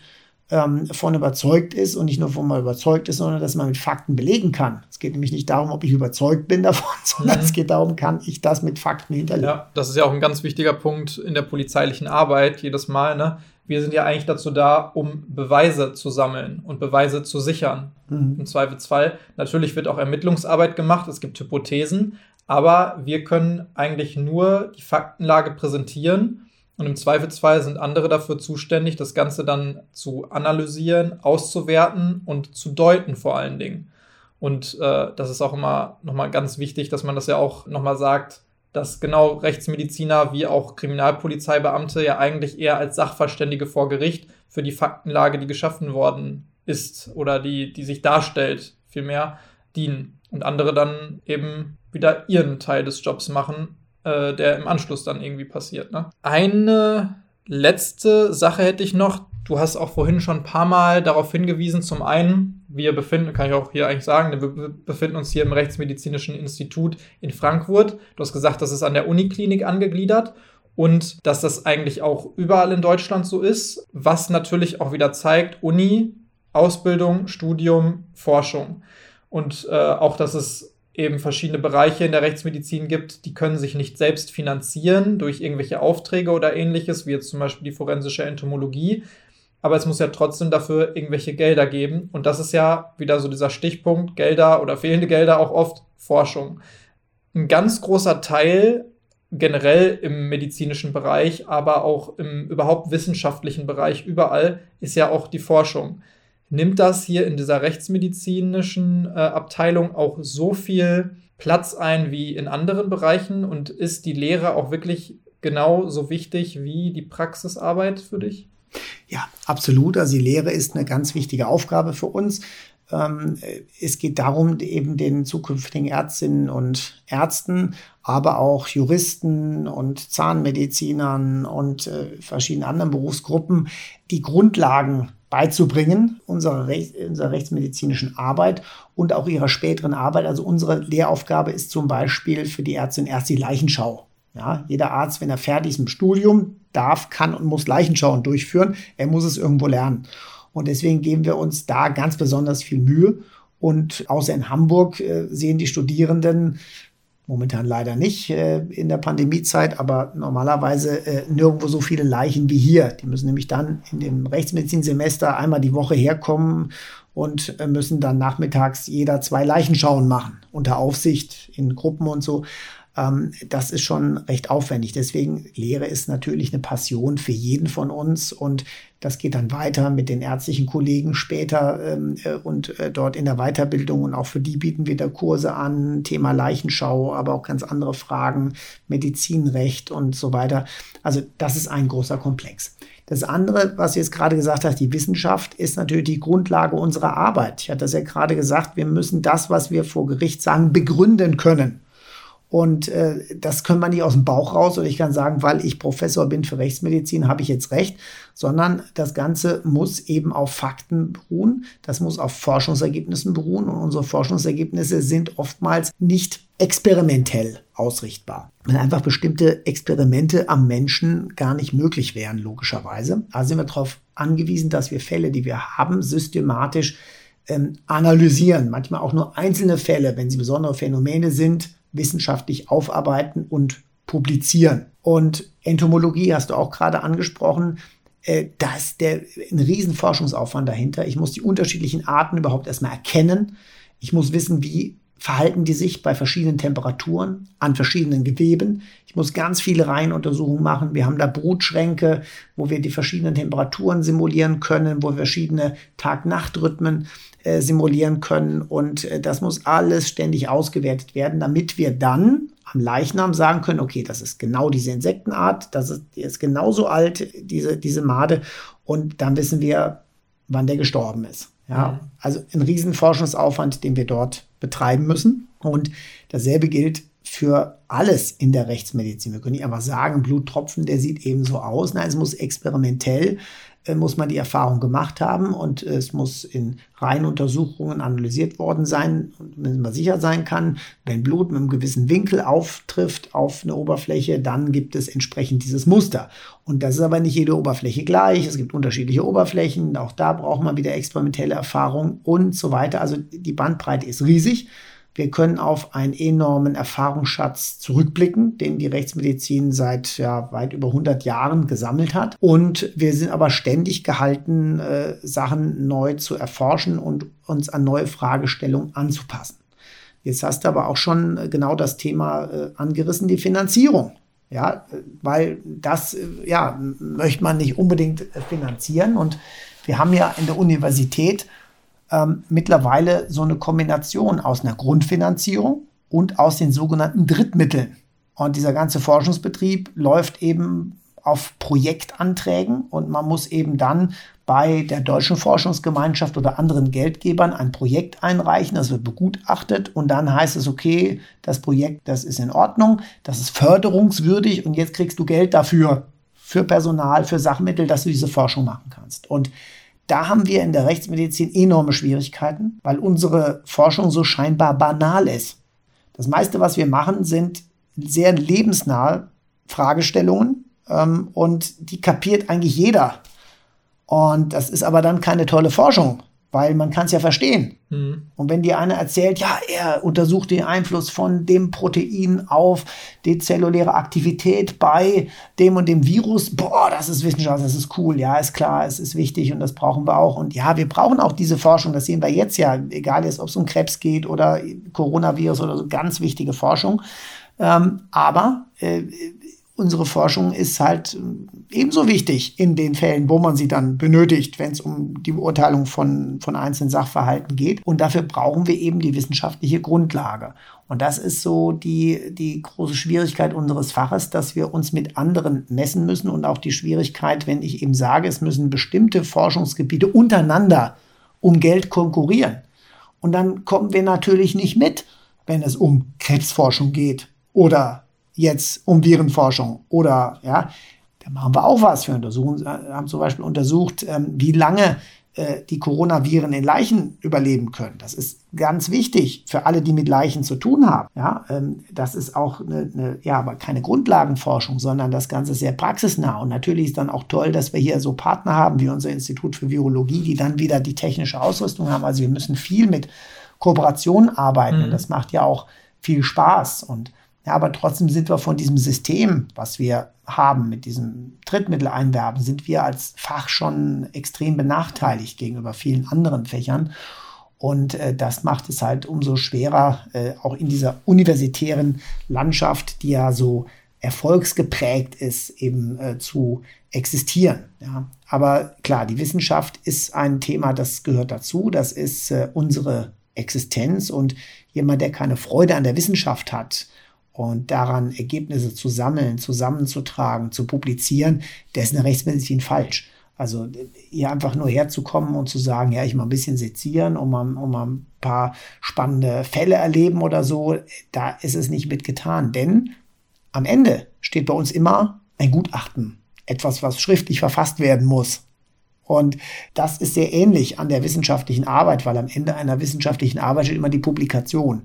ähm, von überzeugt ist und nicht nur von mal überzeugt ist, sondern dass man mit Fakten belegen kann. Es geht nämlich nicht darum, ob ich überzeugt bin davon, (laughs) sondern mhm. es geht darum, kann ich das mit Fakten hinterlegen. Ja, das ist ja auch ein ganz wichtiger Punkt in der polizeilichen Arbeit jedes Mal. Ne? Wir sind ja eigentlich dazu da, um Beweise zu sammeln und Beweise zu sichern. Mhm. Im Zweifelsfall. Natürlich wird auch Ermittlungsarbeit gemacht, es gibt Hypothesen, aber wir können eigentlich nur die Faktenlage präsentieren und im Zweifelsfall sind andere dafür zuständig, das Ganze dann zu analysieren, auszuwerten und zu deuten vor allen Dingen. Und äh, das ist auch immer nochmal ganz wichtig, dass man das ja auch nochmal sagt, dass genau Rechtsmediziner wie auch Kriminalpolizeibeamte ja eigentlich eher als Sachverständige vor Gericht für die Faktenlage, die geschaffen worden ist oder die, die sich darstellt, vielmehr dienen. Und andere dann eben wieder ihren Teil des Jobs machen, äh, der im Anschluss dann irgendwie passiert. Ne? Eine letzte Sache hätte ich noch. Du hast auch vorhin schon ein paar Mal darauf hingewiesen. Zum einen, wir befinden, kann ich auch hier eigentlich sagen, wir befinden uns hier im Rechtsmedizinischen Institut in Frankfurt. Du hast gesagt, das ist an der Uniklinik angegliedert und dass das eigentlich auch überall in Deutschland so ist, was natürlich auch wieder zeigt, Uni, Ausbildung, Studium, Forschung. Und äh, auch, dass es eben verschiedene Bereiche in der Rechtsmedizin gibt, die können sich nicht selbst finanzieren durch irgendwelche Aufträge oder ähnliches, wie jetzt zum Beispiel die forensische Entomologie. Aber es muss ja trotzdem dafür irgendwelche Gelder geben. Und das ist ja wieder so dieser Stichpunkt, Gelder oder fehlende Gelder auch oft Forschung. Ein ganz großer Teil generell im medizinischen Bereich, aber auch im überhaupt wissenschaftlichen Bereich überall ist ja auch die Forschung. Nimmt das hier in dieser rechtsmedizinischen äh, Abteilung auch so viel Platz ein wie in anderen Bereichen und ist die Lehre auch wirklich genauso wichtig wie die Praxisarbeit für dich? Ja, absolut. Also die Lehre ist eine ganz wichtige Aufgabe für uns. Ähm, es geht darum, eben den zukünftigen Ärztinnen und Ärzten, aber auch Juristen und Zahnmedizinern und äh, verschiedenen anderen Berufsgruppen die Grundlagen beizubringen, unserer, Recht, unserer rechtsmedizinischen Arbeit und auch ihrer späteren Arbeit. Also unsere Lehraufgabe ist zum Beispiel für die Ärztin erst die Leichenschau. Ja, jeder Arzt, wenn er fertig ist im Studium, darf, kann und muss Leichenschauen durchführen. Er muss es irgendwo lernen. Und deswegen geben wir uns da ganz besonders viel Mühe. Und außer in Hamburg äh, sehen die Studierenden Momentan leider nicht äh, in der Pandemiezeit, aber normalerweise äh, nirgendwo so viele Leichen wie hier. Die müssen nämlich dann in dem Rechtsmedizinsemester einmal die Woche herkommen und äh, müssen dann nachmittags jeder zwei Leichenschauen machen, unter Aufsicht in Gruppen und so. Ähm, das ist schon recht aufwendig. Deswegen Lehre ist natürlich eine Passion für jeden von uns und das geht dann weiter mit den ärztlichen Kollegen später ähm, äh, und äh, dort in der Weiterbildung und auch für die bieten wir da Kurse an, Thema Leichenschau, aber auch ganz andere Fragen, Medizinrecht und so weiter. Also das ist ein großer Komplex. Das andere, was du jetzt gerade gesagt hast, die Wissenschaft ist natürlich die Grundlage unserer Arbeit. Ich hatte das ja gerade gesagt, wir müssen das, was wir vor Gericht sagen, begründen können. Und äh, das können wir nicht aus dem Bauch raus oder ich kann sagen, weil ich Professor bin für Rechtsmedizin, habe ich jetzt recht, sondern das Ganze muss eben auf Fakten beruhen, das muss auf Forschungsergebnissen beruhen und unsere Forschungsergebnisse sind oftmals nicht experimentell ausrichtbar. Wenn einfach bestimmte Experimente am Menschen gar nicht möglich wären, logischerweise. Also sind wir darauf angewiesen, dass wir Fälle, die wir haben, systematisch ähm, analysieren. Manchmal auch nur einzelne Fälle, wenn sie besondere Phänomene sind, wissenschaftlich aufarbeiten und publizieren. Und Entomologie hast du auch gerade angesprochen. Äh, da ist der, ein riesen Forschungsaufwand dahinter. Ich muss die unterschiedlichen Arten überhaupt erstmal erkennen. Ich muss wissen, wie verhalten die sich bei verschiedenen Temperaturen an verschiedenen Geweben. Ich muss ganz viele Reihenuntersuchungen machen. Wir haben da Brutschränke, wo wir die verschiedenen Temperaturen simulieren können, wo wir verschiedene Tag-Nacht-Rhythmen äh, simulieren können. Und äh, das muss alles ständig ausgewertet werden, damit wir dann am Leichnam sagen können, okay, das ist genau diese Insektenart, das ist, die ist genauso alt, diese, diese Made. Und dann wissen wir, wann der gestorben ist. Ja, mhm. also ein riesen Forschungsaufwand, den wir dort betreiben müssen. Und dasselbe gilt für alles in der Rechtsmedizin. Wir können nicht einfach sagen, Bluttropfen, der sieht eben so aus. Nein, es muss experimentell muss man die Erfahrung gemacht haben und es muss in Reihenuntersuchungen analysiert worden sein, wenn man sicher sein kann, wenn Blut mit einem gewissen Winkel auftrifft auf eine Oberfläche, dann gibt es entsprechend dieses Muster. Und das ist aber nicht jede Oberfläche gleich. Es gibt unterschiedliche Oberflächen. Auch da braucht man wieder experimentelle Erfahrung und so weiter. Also die Bandbreite ist riesig. Wir können auf einen enormen Erfahrungsschatz zurückblicken, den die Rechtsmedizin seit ja, weit über 100 Jahren gesammelt hat. Und wir sind aber ständig gehalten, äh, Sachen neu zu erforschen und uns an neue Fragestellungen anzupassen. Jetzt hast du aber auch schon genau das Thema äh, angerissen, die Finanzierung. Ja, weil das, äh, ja, möchte man nicht unbedingt äh, finanzieren. Und wir haben ja in der Universität ähm, mittlerweile so eine Kombination aus einer Grundfinanzierung und aus den sogenannten Drittmitteln. Und dieser ganze Forschungsbetrieb läuft eben auf Projektanträgen und man muss eben dann bei der Deutschen Forschungsgemeinschaft oder anderen Geldgebern ein Projekt einreichen, das wird begutachtet und dann heißt es, okay, das Projekt, das ist in Ordnung, das ist förderungswürdig und jetzt kriegst du Geld dafür, für Personal, für Sachmittel, dass du diese Forschung machen kannst. Und da haben wir in der Rechtsmedizin enorme Schwierigkeiten, weil unsere Forschung so scheinbar banal ist. Das meiste, was wir machen, sind sehr lebensnahe Fragestellungen ähm, und die kapiert eigentlich jeder. Und das ist aber dann keine tolle Forschung, weil man kann es ja verstehen. Mhm. Und wenn dir einer erzählt, ja, er untersucht den Einfluss von dem Protein auf die zelluläre Aktivität bei dem und dem Virus, boah, das ist Wissenschaft, das ist cool, ja, ist klar, es ist wichtig und das brauchen wir auch. Und ja, wir brauchen auch diese Forschung, das sehen wir jetzt ja, egal jetzt, ob es um Krebs geht oder Coronavirus oder so, ganz wichtige Forschung. Ähm, aber äh, unsere Forschung ist halt äh, ebenso wichtig in den Fällen, wo man sie dann benötigt, wenn es um die Beurteilung von, von einzelnen Sachverhalten geht. Und dafür brauchen wir eben die wissenschaftliche Grundlage. Und das ist so die, die große Schwierigkeit unseres Faches, dass wir uns mit anderen messen müssen und auch die Schwierigkeit, wenn ich eben sage, es müssen bestimmte Forschungsgebiete untereinander um Geld konkurrieren. Und dann kommen wir natürlich nicht mit, wenn es um Krebsforschung geht oder jetzt um Virenforschung oder ja, da machen wir auch was für Untersuchungen, haben zum Beispiel untersucht, ähm, wie lange äh, die Coronaviren in Leichen überleben können. Das ist ganz wichtig für alle, die mit Leichen zu tun haben. Ja, ähm, das ist auch eine, eine, ja, aber keine Grundlagenforschung, sondern das Ganze sehr praxisnah. Und natürlich ist dann auch toll, dass wir hier so Partner haben wie unser Institut für Virologie, die dann wieder die technische Ausrüstung haben. Also wir müssen viel mit Kooperation arbeiten. Mhm. Und das macht ja auch viel Spaß. Und ja, aber trotzdem sind wir von diesem System, was wir haben mit diesem Drittmitteleinwerben, sind wir als Fach schon extrem benachteiligt gegenüber vielen anderen Fächern. Und äh, das macht es halt umso schwerer, äh, auch in dieser universitären Landschaft, die ja so erfolgsgeprägt ist, eben äh, zu existieren. Ja. Aber klar, die Wissenschaft ist ein Thema, das gehört dazu. Das ist äh, unsere Existenz. Und jemand, der keine Freude an der Wissenschaft hat, und daran Ergebnisse zu sammeln, zusammenzutragen, zu publizieren, der ist in der Rechtsmedizin falsch. Also hier einfach nur herzukommen und zu sagen, ja, ich mal ein bisschen sezieren und mal, um mal ein paar spannende Fälle erleben oder so, da ist es nicht mitgetan. Denn am Ende steht bei uns immer ein Gutachten, etwas, was schriftlich verfasst werden muss. Und das ist sehr ähnlich an der wissenschaftlichen Arbeit, weil am Ende einer wissenschaftlichen Arbeit steht immer die Publikation.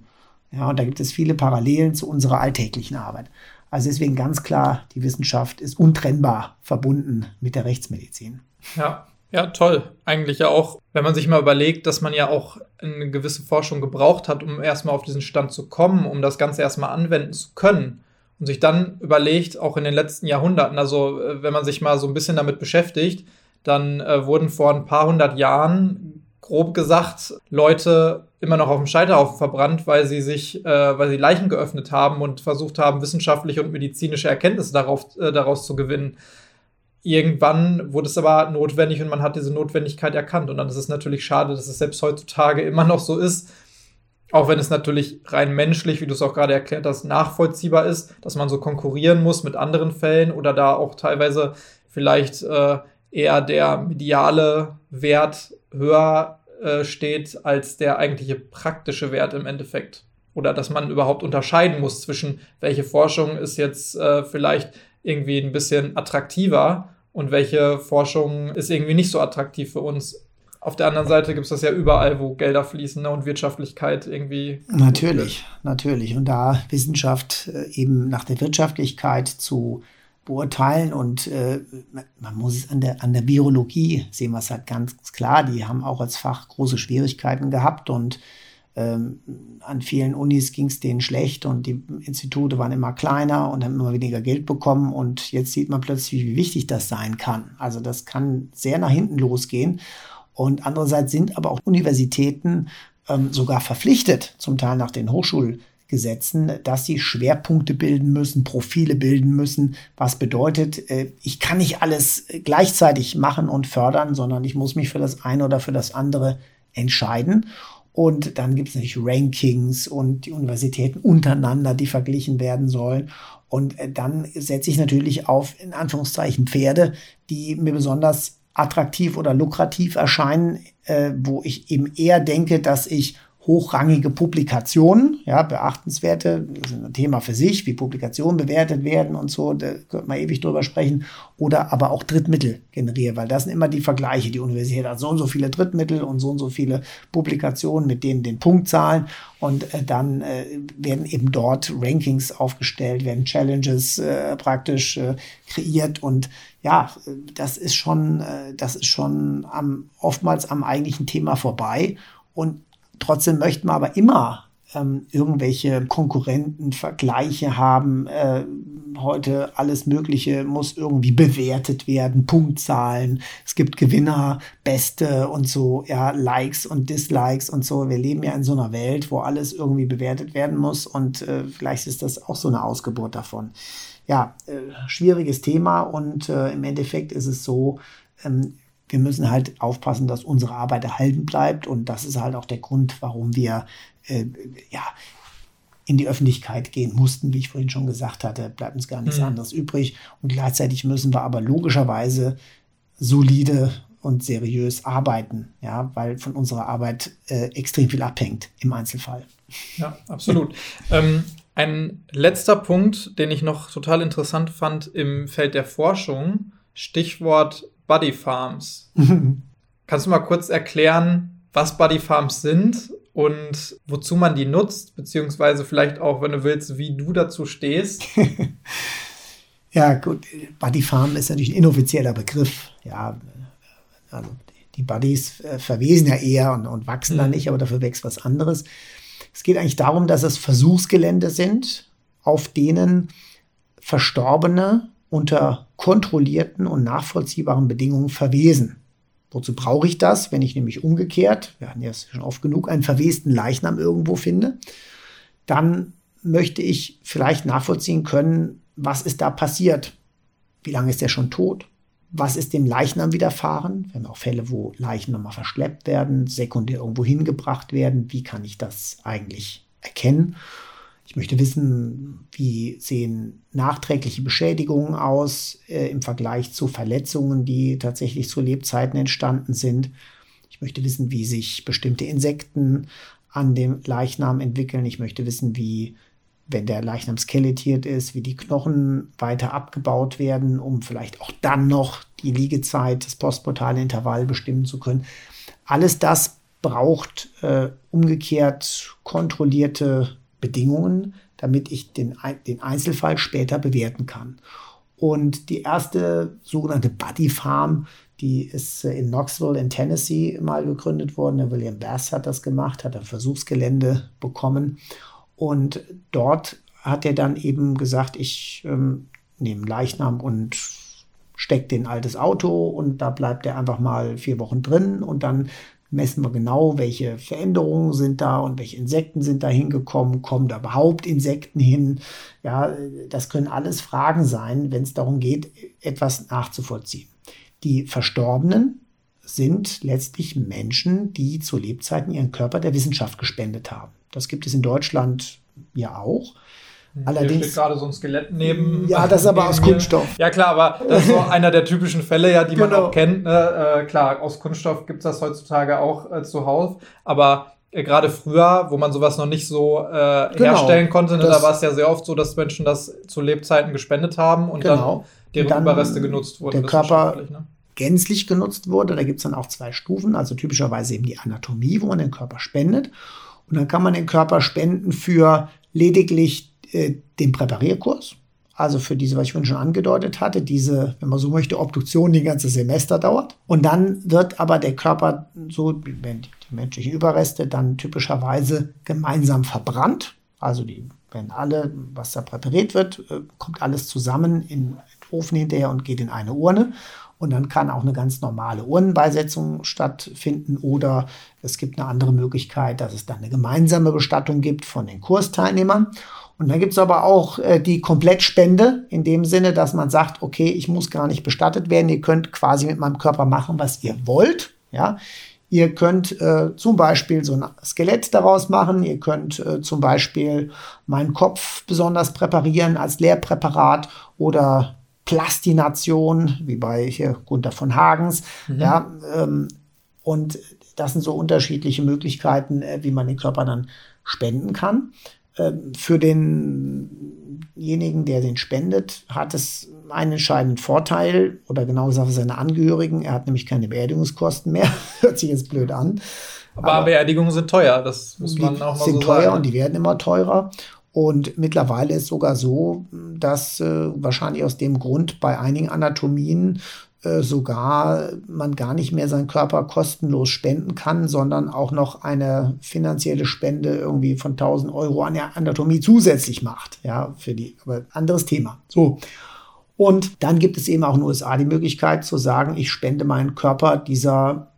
Ja, und da gibt es viele Parallelen zu unserer alltäglichen Arbeit. Also deswegen ganz klar, die Wissenschaft ist untrennbar verbunden mit der Rechtsmedizin. Ja, ja, toll. Eigentlich ja auch, wenn man sich mal überlegt, dass man ja auch eine gewisse Forschung gebraucht hat, um erstmal auf diesen Stand zu kommen, um das Ganze erstmal anwenden zu können. Und sich dann überlegt, auch in den letzten Jahrhunderten, also äh, wenn man sich mal so ein bisschen damit beschäftigt, dann äh, wurden vor ein paar hundert Jahren, grob gesagt, Leute immer noch auf dem Scheiterhaufen verbrannt, weil sie sich, äh, weil sie Leichen geöffnet haben und versucht haben, wissenschaftliche und medizinische Erkenntnisse darauf, äh, daraus zu gewinnen. Irgendwann wurde es aber notwendig und man hat diese Notwendigkeit erkannt. Und dann ist es natürlich schade, dass es selbst heutzutage immer noch so ist, auch wenn es natürlich rein menschlich, wie du es auch gerade erklärt hast, nachvollziehbar ist, dass man so konkurrieren muss mit anderen Fällen oder da auch teilweise vielleicht äh, eher der mediale Wert höher äh, steht als der eigentliche praktische Wert im Endeffekt. Oder dass man überhaupt unterscheiden muss zwischen, welche Forschung ist jetzt äh, vielleicht irgendwie ein bisschen attraktiver und welche Forschung ist irgendwie nicht so attraktiv für uns. Auf der anderen Seite gibt es das ja überall, wo Gelder fließen ne, und Wirtschaftlichkeit irgendwie. Natürlich, natürlich. Und da Wissenschaft äh, eben nach der Wirtschaftlichkeit zu beurteilen und äh, man muss es an der, an der Virologie sehen, was halt ganz klar, die haben auch als Fach große Schwierigkeiten gehabt und ähm, an vielen Unis ging es denen schlecht und die Institute waren immer kleiner und haben immer weniger Geld bekommen und jetzt sieht man plötzlich, wie wichtig das sein kann. Also das kann sehr nach hinten losgehen und andererseits sind aber auch Universitäten ähm, sogar verpflichtet, zum Teil nach den Hochschul Gesetzen, dass sie Schwerpunkte bilden müssen, Profile bilden müssen, was bedeutet, äh, ich kann nicht alles gleichzeitig machen und fördern, sondern ich muss mich für das eine oder für das andere entscheiden. Und dann gibt es natürlich Rankings und die Universitäten untereinander, die verglichen werden sollen. Und äh, dann setze ich natürlich auf, in Anführungszeichen, Pferde, die mir besonders attraktiv oder lukrativ erscheinen, äh, wo ich eben eher denke, dass ich hochrangige Publikationen, ja, beachtenswerte, das ist ein Thema für sich, wie Publikationen bewertet werden und so, da könnte man ewig drüber sprechen, oder aber auch Drittmittel generieren, weil das sind immer die Vergleiche. Die Universität hat so und so viele Drittmittel und so und so viele Publikationen mit denen den Punktzahlen und äh, dann äh, werden eben dort Rankings aufgestellt, werden Challenges äh, praktisch äh, kreiert und ja, das ist schon, äh, das ist schon am, oftmals am eigentlichen Thema vorbei und Trotzdem möchten wir aber immer ähm, irgendwelche Konkurrenten, Vergleiche haben. Äh, heute alles Mögliche muss irgendwie bewertet werden, Punktzahlen. Es gibt Gewinner, Beste und so, ja, Likes und Dislikes und so. Wir leben ja in so einer Welt, wo alles irgendwie bewertet werden muss und äh, vielleicht ist das auch so eine Ausgeburt davon. Ja, äh, schwieriges Thema und äh, im Endeffekt ist es so, ähm, wir müssen halt aufpassen, dass unsere Arbeit erhalten bleibt. Und das ist halt auch der Grund, warum wir äh, ja, in die Öffentlichkeit gehen mussten, wie ich vorhin schon gesagt hatte, bleibt uns gar nichts mhm. anderes übrig. Und gleichzeitig müssen wir aber logischerweise solide und seriös arbeiten, ja, weil von unserer Arbeit äh, extrem viel abhängt im Einzelfall. Ja, absolut. (laughs) ähm, ein letzter Punkt, den ich noch total interessant fand im Feld der Forschung, Stichwort Buddy Farms. Kannst du mal kurz erklären, was Buddy Farms sind und wozu man die nutzt, beziehungsweise vielleicht auch, wenn du willst, wie du dazu stehst? (laughs) ja, gut, Buddy Farm ist natürlich ein inoffizieller Begriff. Ja, also die Buddies äh, verwesen ja eher und, und wachsen mhm. dann nicht, aber dafür wächst was anderes. Es geht eigentlich darum, dass es Versuchsgelände sind, auf denen Verstorbene unter kontrollierten und nachvollziehbaren Bedingungen verwesen. Wozu brauche ich das, wenn ich nämlich umgekehrt, wir hatten ja schon oft genug, einen verwesten Leichnam irgendwo finde? Dann möchte ich vielleicht nachvollziehen können, was ist da passiert? Wie lange ist der schon tot? Was ist dem Leichnam widerfahren? Wir haben auch Fälle, wo Leichen nochmal verschleppt werden, sekundär irgendwo hingebracht werden. Wie kann ich das eigentlich erkennen? Ich möchte wissen, wie sehen nachträgliche Beschädigungen aus äh, im Vergleich zu Verletzungen, die tatsächlich zu Lebzeiten entstanden sind. Ich möchte wissen, wie sich bestimmte Insekten an dem Leichnam entwickeln. Ich möchte wissen, wie, wenn der Leichnam skelettiert ist, wie die Knochen weiter abgebaut werden, um vielleicht auch dann noch die Liegezeit, das postmortale Intervall bestimmen zu können. Alles das braucht äh, umgekehrt kontrollierte Bedingungen, damit ich den, den Einzelfall später bewerten kann. Und die erste sogenannte Buddy Farm, die ist äh, in Knoxville in Tennessee mal gegründet worden. Der William Bass hat das gemacht, hat ein Versuchsgelände bekommen. Und dort hat er dann eben gesagt, ich ähm, nehme Leichnam und stecke den altes Auto und da bleibt er einfach mal vier Wochen drin und dann messen wir genau, welche Veränderungen sind da und welche Insekten sind da hingekommen, kommen da überhaupt Insekten hin. Ja, das können alles Fragen sein, wenn es darum geht, etwas nachzuvollziehen. Die Verstorbenen sind letztlich Menschen, die zu Lebzeiten ihren Körper der Wissenschaft gespendet haben. Das gibt es in Deutschland ja auch. Allerdings Hier steht gerade so ein Skelett neben. Ja, das ist (laughs) aber aus mir. Kunststoff. Ja, klar, aber das ist so einer der typischen Fälle, ja, die genau. man auch kennt. Ne? Äh, klar, aus Kunststoff gibt es das heutzutage auch äh, zuhaus. Aber äh, gerade früher, wo man sowas noch nicht so äh, genau. herstellen konnte, ne, da war es ja sehr oft so, dass Menschen das zu Lebzeiten gespendet haben und genau. dann deren dann Überreste genutzt wurden. Der Körper ne? gänzlich genutzt wurde. Da gibt es dann auch zwei Stufen, also typischerweise eben die Anatomie, wo man den Körper spendet. Und dann kann man den Körper spenden für lediglich äh, den Präparierkurs. Also für diese, was ich schon angedeutet hatte, diese, wenn man so möchte, Obduktion, die ganze Semester dauert. Und dann wird aber der Körper, so wenn die menschlichen Überreste, dann typischerweise gemeinsam verbrannt. Also die, wenn alle, was da präpariert wird, äh, kommt alles zusammen in den Ofen hinterher und geht in eine Urne. Und dann kann auch eine ganz normale Urnenbeisetzung stattfinden oder es gibt eine andere Möglichkeit, dass es dann eine gemeinsame Bestattung gibt von den Kursteilnehmern. Und dann gibt es aber auch äh, die Komplettspende in dem Sinne, dass man sagt, okay, ich muss gar nicht bestattet werden, ihr könnt quasi mit meinem Körper machen, was ihr wollt. Ja, Ihr könnt äh, zum Beispiel so ein Skelett daraus machen. Ihr könnt äh, zum Beispiel meinen Kopf besonders präparieren als Lehrpräparat oder Plastination, wie bei hier Gunther von Hagens. Mhm. Ja, ähm, und das sind so unterschiedliche Möglichkeiten, äh, wie man den Körper dann spenden kann. Ähm, für denjenigen, der den spendet, hat es einen entscheidenden Vorteil oder genau gesagt für seine Angehörigen. Er hat nämlich keine Beerdigungskosten mehr. (laughs) Hört sich jetzt blöd an. Aber, Aber Beerdigungen sind teuer, das muss man auch mal sind so teuer sagen. und die werden immer teurer. Und mittlerweile ist sogar so, dass äh, wahrscheinlich aus dem Grund bei einigen Anatomien äh, sogar man gar nicht mehr seinen Körper kostenlos spenden kann, sondern auch noch eine finanzielle Spende irgendwie von 1000 Euro an der Anatomie zusätzlich macht. Ja, für die, aber anderes Thema. So. Und dann gibt es eben auch in den USA die Möglichkeit zu sagen, ich spende meinen Körper dieser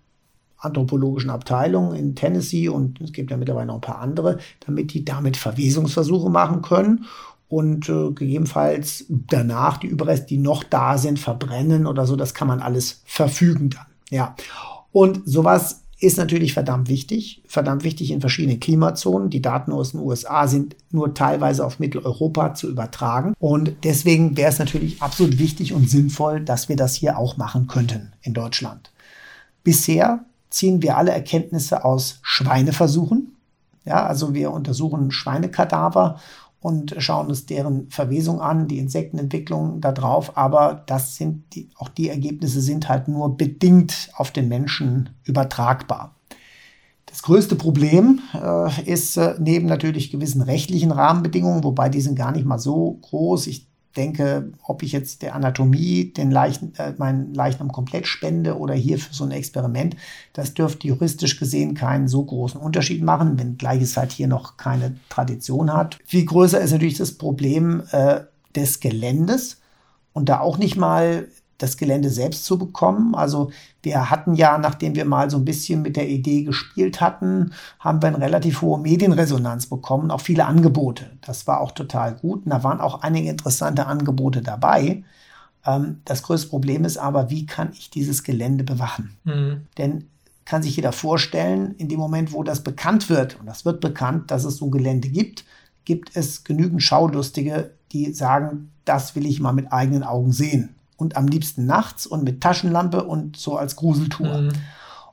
anthropologischen Abteilung in Tennessee und es gibt ja mittlerweile noch ein paar andere, damit die damit Verwesungsversuche machen können und äh, gegebenenfalls danach die Überreste, die noch da sind, verbrennen oder so. Das kann man alles verfügen dann. Ja. Und sowas ist natürlich verdammt wichtig, verdammt wichtig in verschiedenen Klimazonen. Die Daten aus den USA sind nur teilweise auf Mitteleuropa zu übertragen. Und deswegen wäre es natürlich absolut wichtig und sinnvoll, dass wir das hier auch machen könnten in Deutschland. Bisher ziehen wir alle Erkenntnisse aus Schweineversuchen. Ja, also wir untersuchen Schweinekadaver und schauen uns deren Verwesung an, die Insektenentwicklung da drauf. Aber das sind die, auch die Ergebnisse sind halt nur bedingt auf den Menschen übertragbar. Das größte Problem äh, ist äh, neben natürlich gewissen rechtlichen Rahmenbedingungen, wobei die sind gar nicht mal so groß. Ich denke, ob ich jetzt der Anatomie den Leichen, äh, meinen Leichnam komplett spende oder hier für so ein Experiment, das dürfte juristisch gesehen keinen so großen Unterschied machen, wenngleich es halt hier noch keine Tradition hat. Viel größer ist natürlich das Problem äh, des Geländes und da auch nicht mal das Gelände selbst zu bekommen. Also wir hatten ja, nachdem wir mal so ein bisschen mit der Idee gespielt hatten, haben wir eine relativ hohe Medienresonanz bekommen, auch viele Angebote. Das war auch total gut. Und da waren auch einige interessante Angebote dabei. Ähm, das größte Problem ist aber, wie kann ich dieses Gelände bewachen? Mhm. Denn kann sich jeder vorstellen, in dem Moment, wo das bekannt wird, und das wird bekannt, dass es so ein Gelände gibt, gibt es genügend Schaulustige, die sagen, das will ich mal mit eigenen Augen sehen und am liebsten nachts und mit Taschenlampe und so als Gruseltour. Mhm.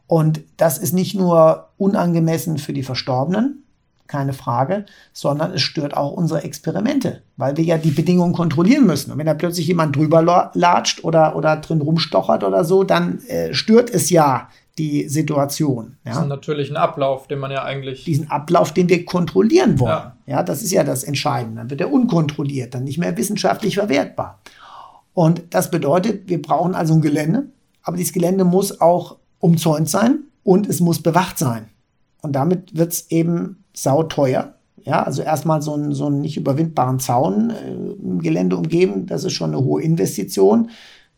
Und das ist nicht nur unangemessen für die Verstorbenen, keine Frage, sondern es stört auch unsere Experimente, weil wir ja die Bedingungen kontrollieren müssen. Und wenn da plötzlich jemand drüber latscht oder, oder drin rumstochert oder so, dann äh, stört es ja die Situation. Ja? Das ist natürlich ein Ablauf, den man ja eigentlich. Diesen Ablauf, den wir kontrollieren wollen. Ja. ja, das ist ja das Entscheidende. Dann wird er unkontrolliert, dann nicht mehr wissenschaftlich verwertbar. Und das bedeutet, wir brauchen also ein Gelände, aber dieses Gelände muss auch umzäunt sein und es muss bewacht sein. Und damit wird es eben sauteuer. Ja, also erstmal so einen, so einen nicht überwindbaren Zaun äh, im Gelände umgeben, das ist schon eine hohe Investition.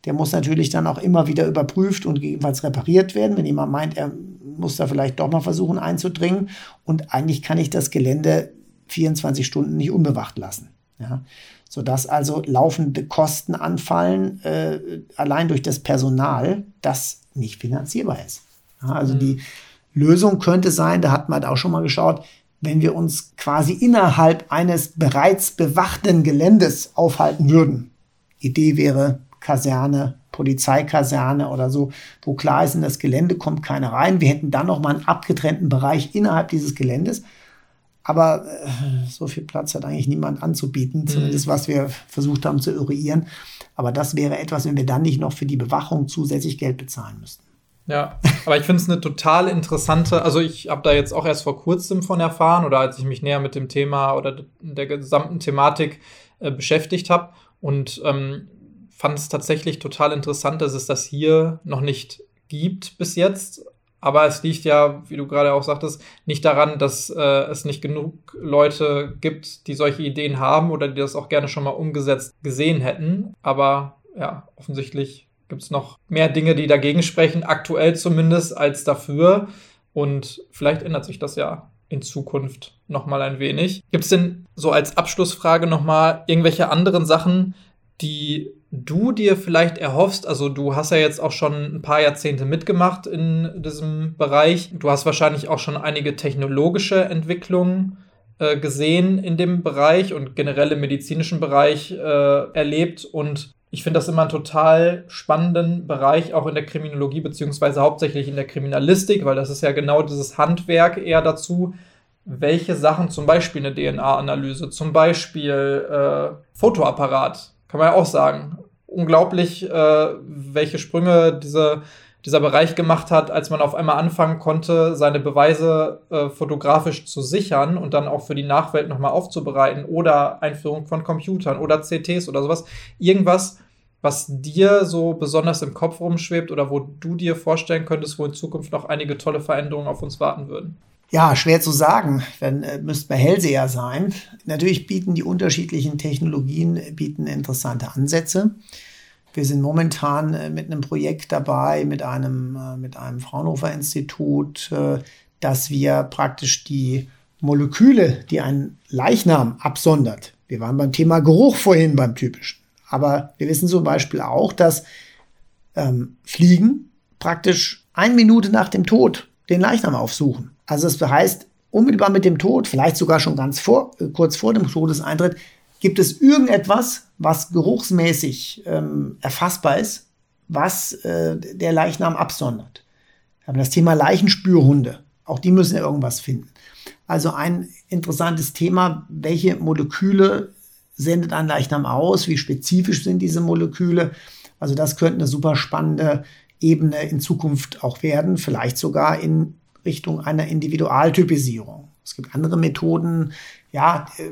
Der muss natürlich dann auch immer wieder überprüft und gegebenenfalls repariert werden, wenn jemand meint, er muss da vielleicht doch mal versuchen einzudringen. Und eigentlich kann ich das Gelände 24 Stunden nicht unbewacht lassen. Ja sodass also laufende Kosten anfallen, äh, allein durch das Personal, das nicht finanzierbar ist. Ja, also mhm. die Lösung könnte sein, da hat man auch schon mal geschaut, wenn wir uns quasi innerhalb eines bereits bewachten Geländes aufhalten würden. Idee wäre Kaserne, Polizeikaserne oder so, wo klar ist, in das Gelände kommt keiner rein. Wir hätten dann noch mal einen abgetrennten Bereich innerhalb dieses Geländes. Aber äh, so viel Platz hat eigentlich niemand anzubieten, mhm. zumindest was wir versucht haben zu eruieren. Aber das wäre etwas, wenn wir dann nicht noch für die Bewachung zusätzlich Geld bezahlen müssten. Ja, aber ich finde es eine total interessante, also ich habe da jetzt auch erst vor kurzem von erfahren oder als ich mich näher mit dem Thema oder der gesamten Thematik äh, beschäftigt habe und ähm, fand es tatsächlich total interessant, dass es das hier noch nicht gibt bis jetzt. Aber es liegt ja, wie du gerade auch sagtest, nicht daran, dass äh, es nicht genug Leute gibt, die solche Ideen haben oder die das auch gerne schon mal umgesetzt gesehen hätten. Aber ja, offensichtlich gibt es noch mehr Dinge, die dagegen sprechen, aktuell zumindest, als dafür. Und vielleicht ändert sich das ja in Zukunft noch mal ein wenig. Gibt es denn so als Abschlussfrage noch mal irgendwelche anderen Sachen, die du dir vielleicht erhoffst? Also du hast ja jetzt auch schon ein paar Jahrzehnte mitgemacht in diesem Bereich. Du hast wahrscheinlich auch schon einige technologische Entwicklungen äh, gesehen in dem Bereich und generell im medizinischen Bereich äh, erlebt. Und Ich finde das immer einen total spannenden Bereich, auch in der Kriminologie, beziehungsweise hauptsächlich in der Kriminalistik, weil das ist ja genau dieses Handwerk eher dazu, welche Sachen, zum Beispiel eine DNA-Analyse, zum Beispiel äh, Fotoapparat, kann man ja auch sagen. Unglaublich, äh, welche Sprünge diese dieser Bereich gemacht hat, als man auf einmal anfangen konnte, seine Beweise äh, fotografisch zu sichern und dann auch für die Nachwelt nochmal aufzubereiten oder Einführung von Computern oder CTs oder sowas. Irgendwas, was dir so besonders im Kopf rumschwebt oder wo du dir vorstellen könntest, wo in Zukunft noch einige tolle Veränderungen auf uns warten würden? Ja, schwer zu sagen. Dann äh, müsste man Hellseher sein. Natürlich bieten die unterschiedlichen Technologien bieten interessante Ansätze. Wir sind momentan äh, mit einem Projekt dabei, mit einem, äh, mit einem Fraunhofer Institut, äh, dass wir praktisch die Moleküle, die ein Leichnam absondert. Wir waren beim Thema Geruch vorhin beim typischen. Aber wir wissen zum Beispiel auch, dass ähm, Fliegen praktisch eine Minute nach dem Tod den Leichnam aufsuchen. Also das heißt, unmittelbar mit dem Tod, vielleicht sogar schon ganz vor, kurz vor dem Todeseintritt, Gibt es irgendetwas, was geruchsmäßig ähm, erfassbar ist, was äh, der Leichnam absondert? Wir haben das Thema Leichenspürhunde. Auch die müssen ja irgendwas finden. Also ein interessantes Thema, welche Moleküle sendet ein Leichnam aus, wie spezifisch sind diese Moleküle. Also das könnte eine super spannende Ebene in Zukunft auch werden, vielleicht sogar in Richtung einer Individualtypisierung. Es gibt andere Methoden, ja, äh,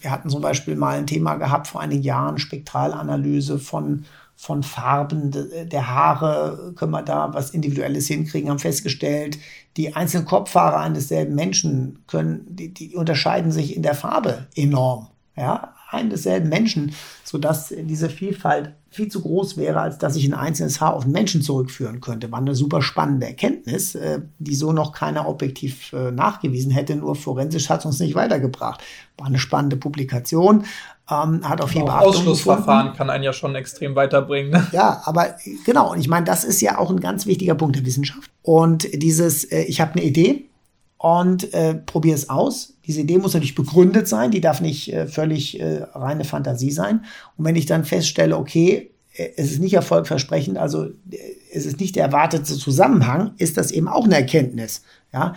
wir hatten zum Beispiel mal ein Thema gehabt vor einigen Jahren, Spektralanalyse von, von Farben der Haare, können wir da was Individuelles hinkriegen, haben festgestellt, die einzelnen Kopfhaare eines selben Menschen können, die, die unterscheiden sich in der Farbe enorm. Ja, ein desselben Menschen, sodass diese Vielfalt viel zu groß wäre, als dass ich ein einzelnes Haar auf einen Menschen zurückführen könnte. War eine super spannende Erkenntnis, äh, die so noch keiner objektiv äh, nachgewiesen hätte, nur forensisch hat es uns nicht weitergebracht. War eine spannende Publikation, ähm, hat auf jeden Fall Ausschlussverfahren gefunden. kann einen ja schon extrem weiterbringen. Ne? Ja, aber genau, und ich meine, das ist ja auch ein ganz wichtiger Punkt der Wissenschaft. Und dieses, äh, ich habe eine Idee, und äh, probiere es aus. Diese Idee muss natürlich begründet sein, die darf nicht äh, völlig äh, reine Fantasie sein. Und wenn ich dann feststelle, okay, äh, es ist nicht erfolgversprechend, also äh, es ist nicht der erwartete Zusammenhang, ist das eben auch eine Erkenntnis. Ja,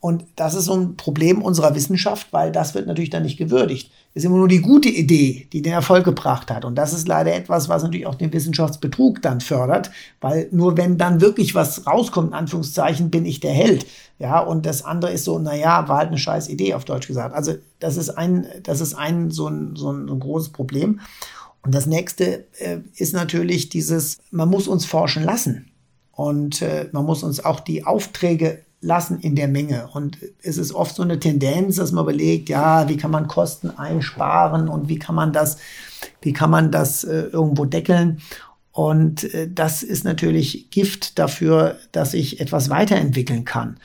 und das ist so ein Problem unserer Wissenschaft, weil das wird natürlich dann nicht gewürdigt. Ist immer nur die gute Idee, die den Erfolg gebracht hat. Und das ist leider etwas, was natürlich auch den Wissenschaftsbetrug dann fördert, weil nur wenn dann wirklich was rauskommt, in Anführungszeichen, bin ich der Held. Ja, und das andere ist so, naja, war halt eine scheiß Idee, auf Deutsch gesagt. Also, das ist ein, das ist ein, so ein, so ein, so ein großes Problem. Und das nächste äh, ist natürlich dieses, man muss uns forschen lassen. Und äh, man muss uns auch die Aufträge lassen in der Menge. Und es ist oft so eine Tendenz, dass man überlegt, ja, wie kann man Kosten einsparen und wie kann man das, wie kann man das äh, irgendwo deckeln? Und äh, das ist natürlich Gift dafür, dass ich etwas weiterentwickeln kann.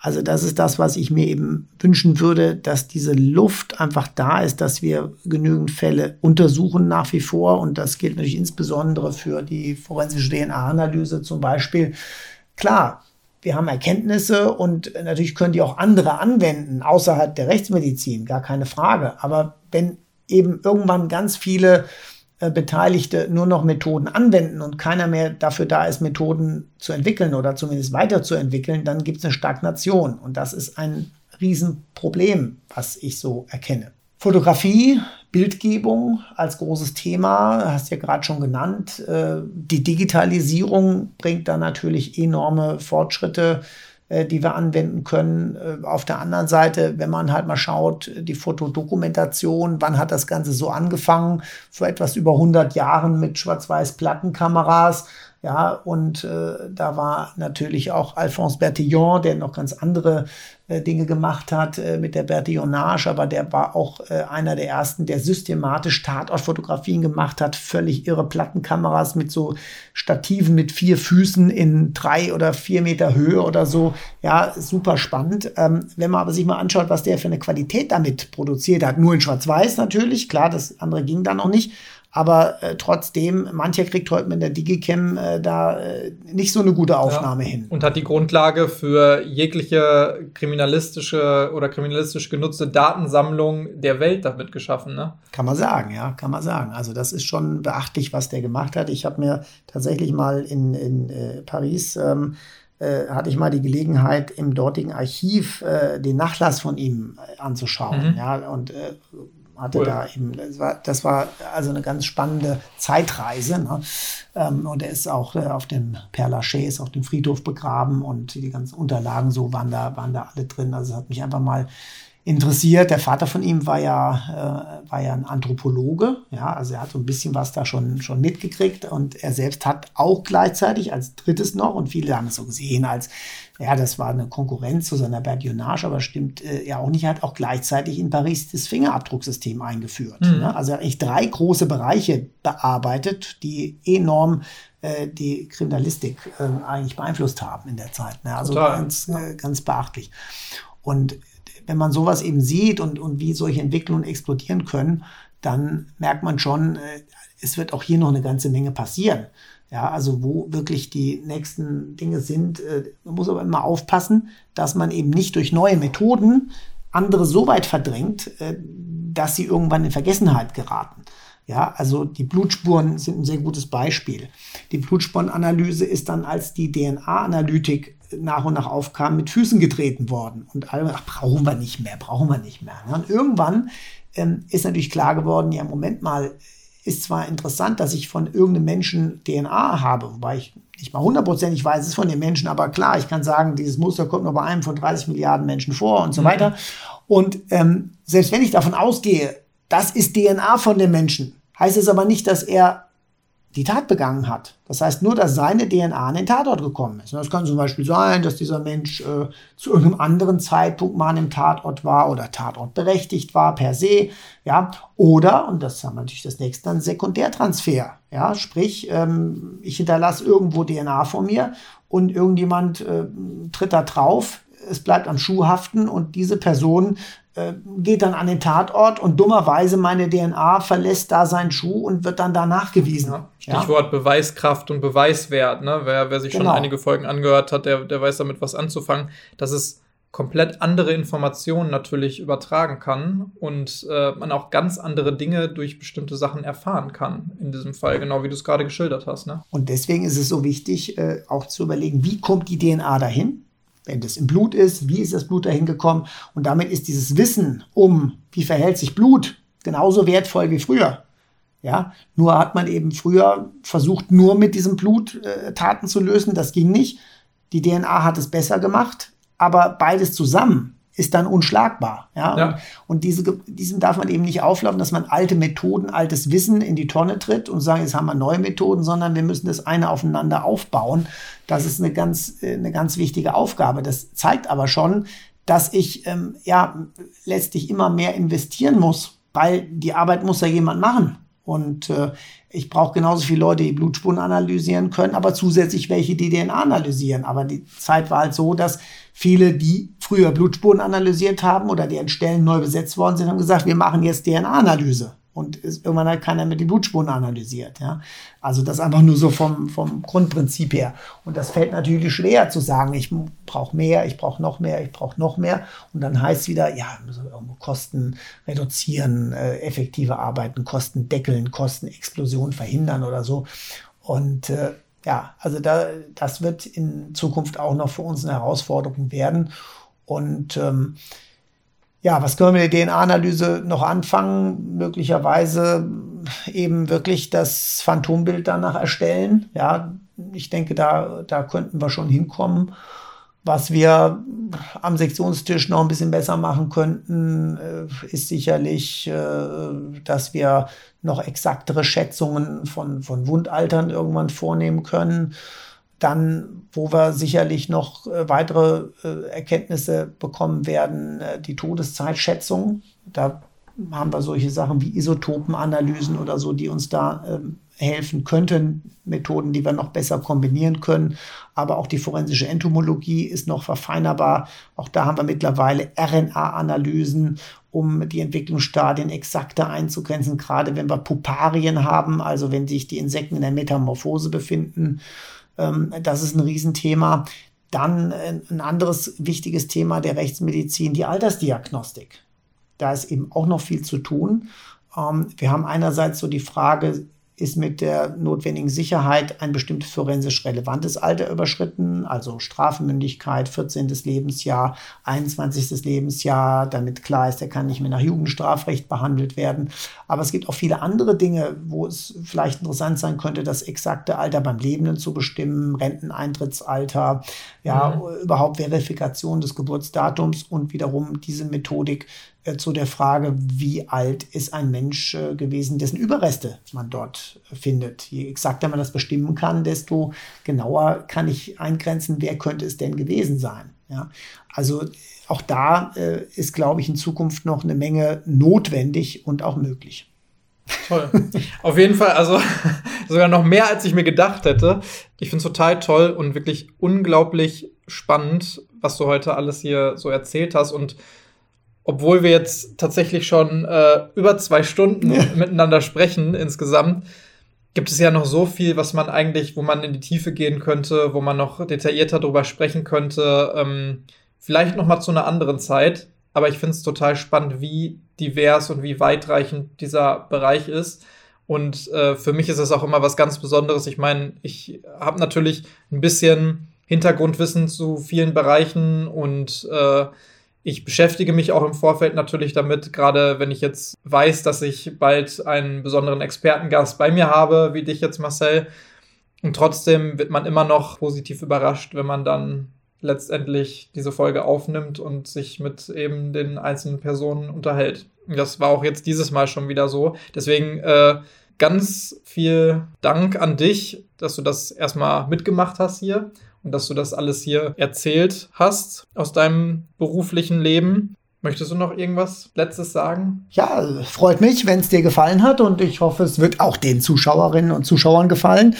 Also das ist das, was ich mir eben wünschen würde, dass diese Luft einfach da ist, dass wir genügend Fälle untersuchen nach wie vor. Und das gilt natürlich insbesondere für die forensische DNA-Analyse zum Beispiel. Klar, wir haben Erkenntnisse und natürlich können die auch andere anwenden, außerhalb der Rechtsmedizin, gar keine Frage. Aber wenn eben irgendwann ganz viele äh, Beteiligte nur noch Methoden anwenden und keiner mehr dafür da ist, Methoden zu entwickeln oder zumindest weiterzuentwickeln, dann gibt es eine Stagnation. Und das ist ein Riesenproblem, was ich so erkenne. Fotografie, Bildgebung als großes Thema, hast du ja gerade schon genannt. Äh, die Digitalisierung bringt da natürlich enorme Fortschritte, äh, die wir anwenden können. Äh, auf der anderen Seite, wenn man halt mal schaut, die Fotodokumentation, wann hat das Ganze so angefangen? Vor etwas über 100 Jahren mit Schwarz-Weiß-Plattenkameras ja, und äh, da war natürlich auch Alphonse Bertillon, der noch ganz andere äh, Dinge gemacht hat äh, mit der Bertillonage, aber der war auch äh, einer der ersten, der systematisch Tatortfotografien gemacht hat, völlig irre Plattenkameras mit so Stativen mit vier Füßen in drei oder vier Meter Höhe oder so. Ja, super spannend. Ähm, wenn man aber sich mal anschaut, was der für eine Qualität damit produziert hat, nur in Schwarz-Weiß natürlich, klar, das andere ging da noch nicht, Aber äh, trotzdem, mancher kriegt heute mit der Digicam äh, da äh, nicht so eine gute Aufnahme ja. hin. Und hat die Grundlage für jegliche kriminalistische oder kriminalistisch genutzte Datensammlung der Welt damit geschaffen, ne? Kann man sagen, ja, kann man sagen. Also das ist schon beachtlich, was der gemacht hat. Ich habe mir tatsächlich mal in, in äh, Paris ähm, äh, hatte ich mal die Gelegenheit, im dortigen Archiv äh, den Nachlass von ihm äh, anzuschauen. Mhm. Ja, und äh, hatte cool. da eben, das war, das war also eine ganz spannende Zeitreise. Ne? Ähm, und er ist auch äh, auf dem Père Lachaise, auf dem Friedhof begraben und die ganzen Unterlagen so waren da, waren da alle drin. Also es hat mich einfach mal interessiert. Der Vater von ihm war ja, äh, war ja ein Anthropologe, ja, also er hat so ein bisschen was da schon, schon mitgekriegt und er selbst hat auch gleichzeitig als drittes noch und viele haben es so gesehen als, ja, das war eine Konkurrenz zu seiner Berdionage, aber stimmt äh, ja auch nicht, er hat auch gleichzeitig in Paris das Fingerabdrucksystem eingeführt. Mhm. Ne? Also er hat eigentlich drei große Bereiche bearbeitet, die enorm äh, die Kriminalistik äh, eigentlich beeinflusst haben in der Zeit. Ne? Also Total. ganz, äh, ganz beachtlich. Und wenn man sowas eben sieht und, und wie solche Entwicklungen explodieren können, dann merkt man schon, äh, es wird auch hier noch eine ganze Menge passieren. Ja, also wo wirklich die nächsten Dinge sind. Äh, man muss aber immer aufpassen, dass man eben nicht durch neue Methoden andere so weit verdrängt, äh, dass sie irgendwann in Vergessenheit geraten. Ja, also die Blutspuren sind ein sehr gutes Beispiel. Die Blutspurenanalyse ist dann als die DNA-Analytik nach und nach aufkam, mit Füßen getreten worden. Und alle, ach, brauchen wir nicht mehr, brauchen wir nicht mehr. Und irgendwann ähm, ist natürlich klar geworden, ja, Moment mal, ist zwar interessant, dass ich von irgendeinem Menschen DNA habe, wobei ich nicht mal hundertprozentig weiß, es ist von den Menschen, aber klar, ich kann sagen, dieses Muster kommt nur bei einem von 30 Milliarden Menschen vor und so mhm. weiter. Und ähm, selbst wenn ich davon ausgehe, das ist DNA von dem Menschen, heißt es aber nicht, dass er die Tat begangen hat. Das heißt nur, dass seine DNA an den Tatort gekommen ist. Das kann zum Beispiel sein, dass dieser Mensch äh, zu irgendeinem anderen Zeitpunkt mal an dem Tatort war oder Tatort berechtigt war per se. Ja, oder, und das haben wir natürlich das nächste, dann Sekundärtransfer. Ja, sprich, ähm, ich hinterlasse irgendwo DNA von mir und irgendjemand äh, tritt da drauf, es bleibt am Schuh haften und diese Person geht dann an den Tatort und dummerweise meine DNA verlässt da seinen Schuh und wird dann da nachgewiesen. Stichwort ja? Beweiskraft und Beweiswert. Ne? Wer, wer sich genau. schon einige Folgen angehört hat, der, der weiß damit was anzufangen. Dass es komplett andere Informationen natürlich übertragen kann und äh, man auch ganz andere Dinge durch bestimmte Sachen erfahren kann. In diesem Fall, genau wie du es gerade geschildert hast. Ne? Und deswegen ist es so wichtig, äh, auch zu überlegen, wie kommt die DNA dahin? Wenn das im Blut ist, wie ist das Blut dahin gekommen. Und damit ist dieses Wissen um, wie verhält sich Blut, genauso wertvoll wie früher. Ja, nur hat man eben früher versucht, nur mit diesem Blut äh, Taten zu lösen. Das ging nicht. Die DNA hat es besser gemacht, aber beides zusammen ist dann unschlagbar. Ja? ja. Und, und, diese, diesen darf man eben nicht auflaufen, dass man alte Methoden, altes Wissen in die Tonne tritt und sagen, jetzt haben wir neue Methoden, sondern wir müssen das eine aufeinander aufbauen. Das ist eine ganz, äh, eine ganz wichtige Aufgabe. Das zeigt aber schon, dass ich ähm, ja letztlich immer mehr investieren muss, weil die Arbeit muss ja jemand machen. Und äh, ich brauche genauso viele Leute, die Blutspuren analysieren können, aber zusätzlich welche, die DNA analysieren. Aber die Zeit war halt so, dass viele, die früher Blutspuren analysiert haben oder deren Stellen neu besetzt worden sind, haben gesagt, wir machen jetzt DNA-Analyse und irgendwann hat keiner mehr die Blutspuren analysiert. Ja? Also das einfach nur so vom, vom Grundprinzip her. Und das fällt natürlich schwer zu sagen, ich brauche mehr, ich brauche noch mehr, ich brauche noch mehr. Und dann heißt es wieder, ja, müssen wir irgendwo Kosten reduzieren, äh, effektive Arbeiten, Kosten deckeln, Kostenexplosion verhindern oder so. Und äh, ja, also da, das wird in Zukunft auch noch für uns eine Herausforderung werden. Und ähm, ja, was können wir mit der DNA-Analyse noch anfangen? Möglicherweise eben wirklich das Phantombild danach erstellen. Ja, ich denke, da, da könnten wir schon hinkommen. Was wir am Sektionstisch noch ein bisschen besser machen könnten, äh, ist sicherlich, äh, dass wir noch exaktere Schätzungen von, von Wundaltern irgendwann vornehmen können. Dann, wo wir sicherlich noch äh, weitere äh, Erkenntnisse bekommen werden, äh, die Todeszeitschätzung. Da haben wir solche Sachen wie Isotopenanalysen oder so, die uns da ähm, helfen könnten, Methoden, die wir noch besser kombinieren können. Aber auch die forensische Entomologie ist noch verfeinerbar. Auch da haben wir mittlerweile RNA-Analysen, um die Entwicklungsstadien exakter einzugrenzen, gerade wenn wir Puparien haben, also wenn sich die Insekten in der Metamorphose befinden. Ähm, das ist ein Riesenthema. Dann äh, ein anderes wichtiges Thema der Rechtsmedizin, die Altersdiagnostik. Da ist eben auch noch viel zu tun. Ähm, wir haben einerseits so die Frage, ist mit der notwendigen Sicherheit ein bestimmtes forensisch relevantes Alter überschritten, also Strafmündigkeit, 14. Lebensjahr, 21. Lebensjahr, damit klar ist, er kann nicht mehr nach Jugendstrafrecht behandelt werden. Aber es gibt auch viele andere Dinge, wo es vielleicht interessant sein könnte, das exakte Alter beim Lebenden zu bestimmen, Renteneintrittsalter, ja, mhm. überhaupt Verifikation des Geburtsdatums und wiederum diese Methodik äh, zu der Frage, wie alt ist ein Mensch äh, gewesen, dessen Überreste man dort findet. Je exakter man das bestimmen kann, desto genauer kann ich eingrenzen, wer könnte es denn gewesen sein. Ja? Also auch da äh, ist, glaube ich, in Zukunft noch eine Menge notwendig und auch möglich. Toll. Auf jeden Fall, also (laughs) sogar noch mehr, als ich mir gedacht hätte. Ich finde es total toll und wirklich unglaublich spannend, was du heute alles hier so erzählt hast. Und obwohl wir jetzt tatsächlich schon äh, über zwei Stunden ja. miteinander sprechen insgesamt, gibt es ja noch so viel, was man eigentlich, wo man in die Tiefe gehen könnte, wo man noch detaillierter drüber sprechen könnte. Ähm, vielleicht noch mal zu einer anderen Zeit. Aber ich finde es total spannend, wie divers und wie weitreichend dieser Bereich ist. Und äh, für mich ist es auch immer was ganz Besonderes. Ich meine, ich habe natürlich ein bisschen Hintergrundwissen zu vielen Bereichen und äh, ich beschäftige mich auch im Vorfeld natürlich damit, gerade wenn ich jetzt weiß, dass ich bald einen besonderen Expertengast bei mir habe, wie dich jetzt, Marcel. Und trotzdem wird man immer noch positiv überrascht, wenn man dann letztendlich diese Folge aufnimmt und sich mit eben den einzelnen Personen unterhält. Das war auch jetzt dieses Mal schon wieder so. Deswegen äh, ganz viel Dank an dich, dass du das erstmal mitgemacht hast hier und dass du das alles hier erzählt hast aus deinem beruflichen Leben. Möchtest du noch irgendwas Letztes sagen? Ja, freut mich, wenn es dir gefallen hat und ich hoffe, es wird auch den Zuschauerinnen und Zuschauern gefallen.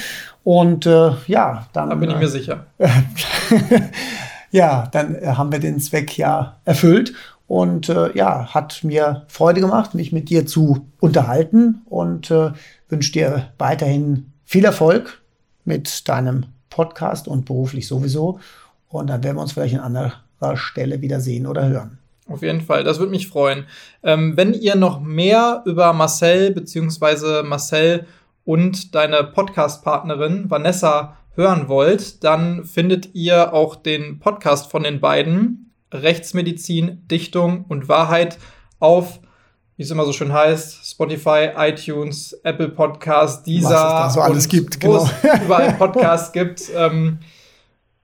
Und äh, ja, dann. Da bin ich mir sicher. (laughs) ja, dann äh, haben wir den Zweck ja erfüllt. Und äh, ja, hat mir Freude gemacht, mich mit dir zu unterhalten und äh, wünsche dir weiterhin viel Erfolg mit deinem Podcast und beruflich sowieso. Und dann werden wir uns vielleicht an anderer Stelle wieder sehen oder hören. Auf jeden Fall, das würde mich freuen. Ähm, wenn ihr noch mehr über Marcel bzw. Marcel und deine Podcast-Partnerin Vanessa hören wollt, dann findet ihr auch den Podcast von den beiden Rechtsmedizin, Dichtung und Wahrheit auf wie es immer so schön heißt, Spotify, iTunes, Apple Podcast, Deezer. Was es da so alles gibt, genau. überall (laughs) Podcasts gibt. Ähm,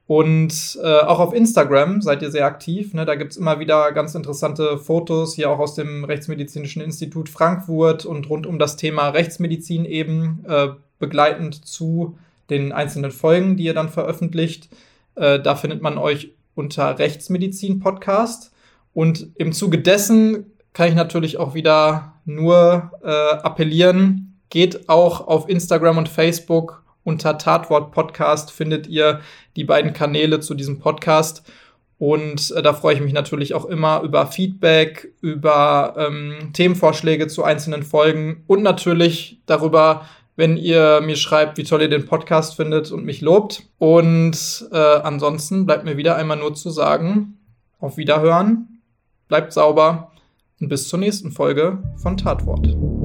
und äh, auch auf Instagram seid ihr sehr aktiv. Ne? Da gibt's immer wieder ganz interessante Fotos, hier auch aus dem Rechtsmedizinischen Institut Frankfurt und rund um das Thema Rechtsmedizin eben, äh, begleitend zu den einzelnen Folgen, die ihr dann veröffentlicht. Äh, da findet man euch unter Rechtsmedizin Podcast. Und im Zuge dessen kann ich natürlich auch wieder nur äh, appellieren. Geht auch auf Instagram und Facebook unter Tatwort Podcast findet ihr die beiden Kanäle zu diesem Podcast. Und äh, da freue ich mich natürlich auch immer über Feedback, über ähm, Themenvorschläge zu einzelnen Folgen und natürlich darüber, wenn ihr mir schreibt, wie toll ihr den Podcast findet und mich lobt. Und äh, ansonsten bleibt mir wieder einmal nur zu sagen, auf Wiederhören, bleibt sauber und bis zur nächsten Folge von Tatwort.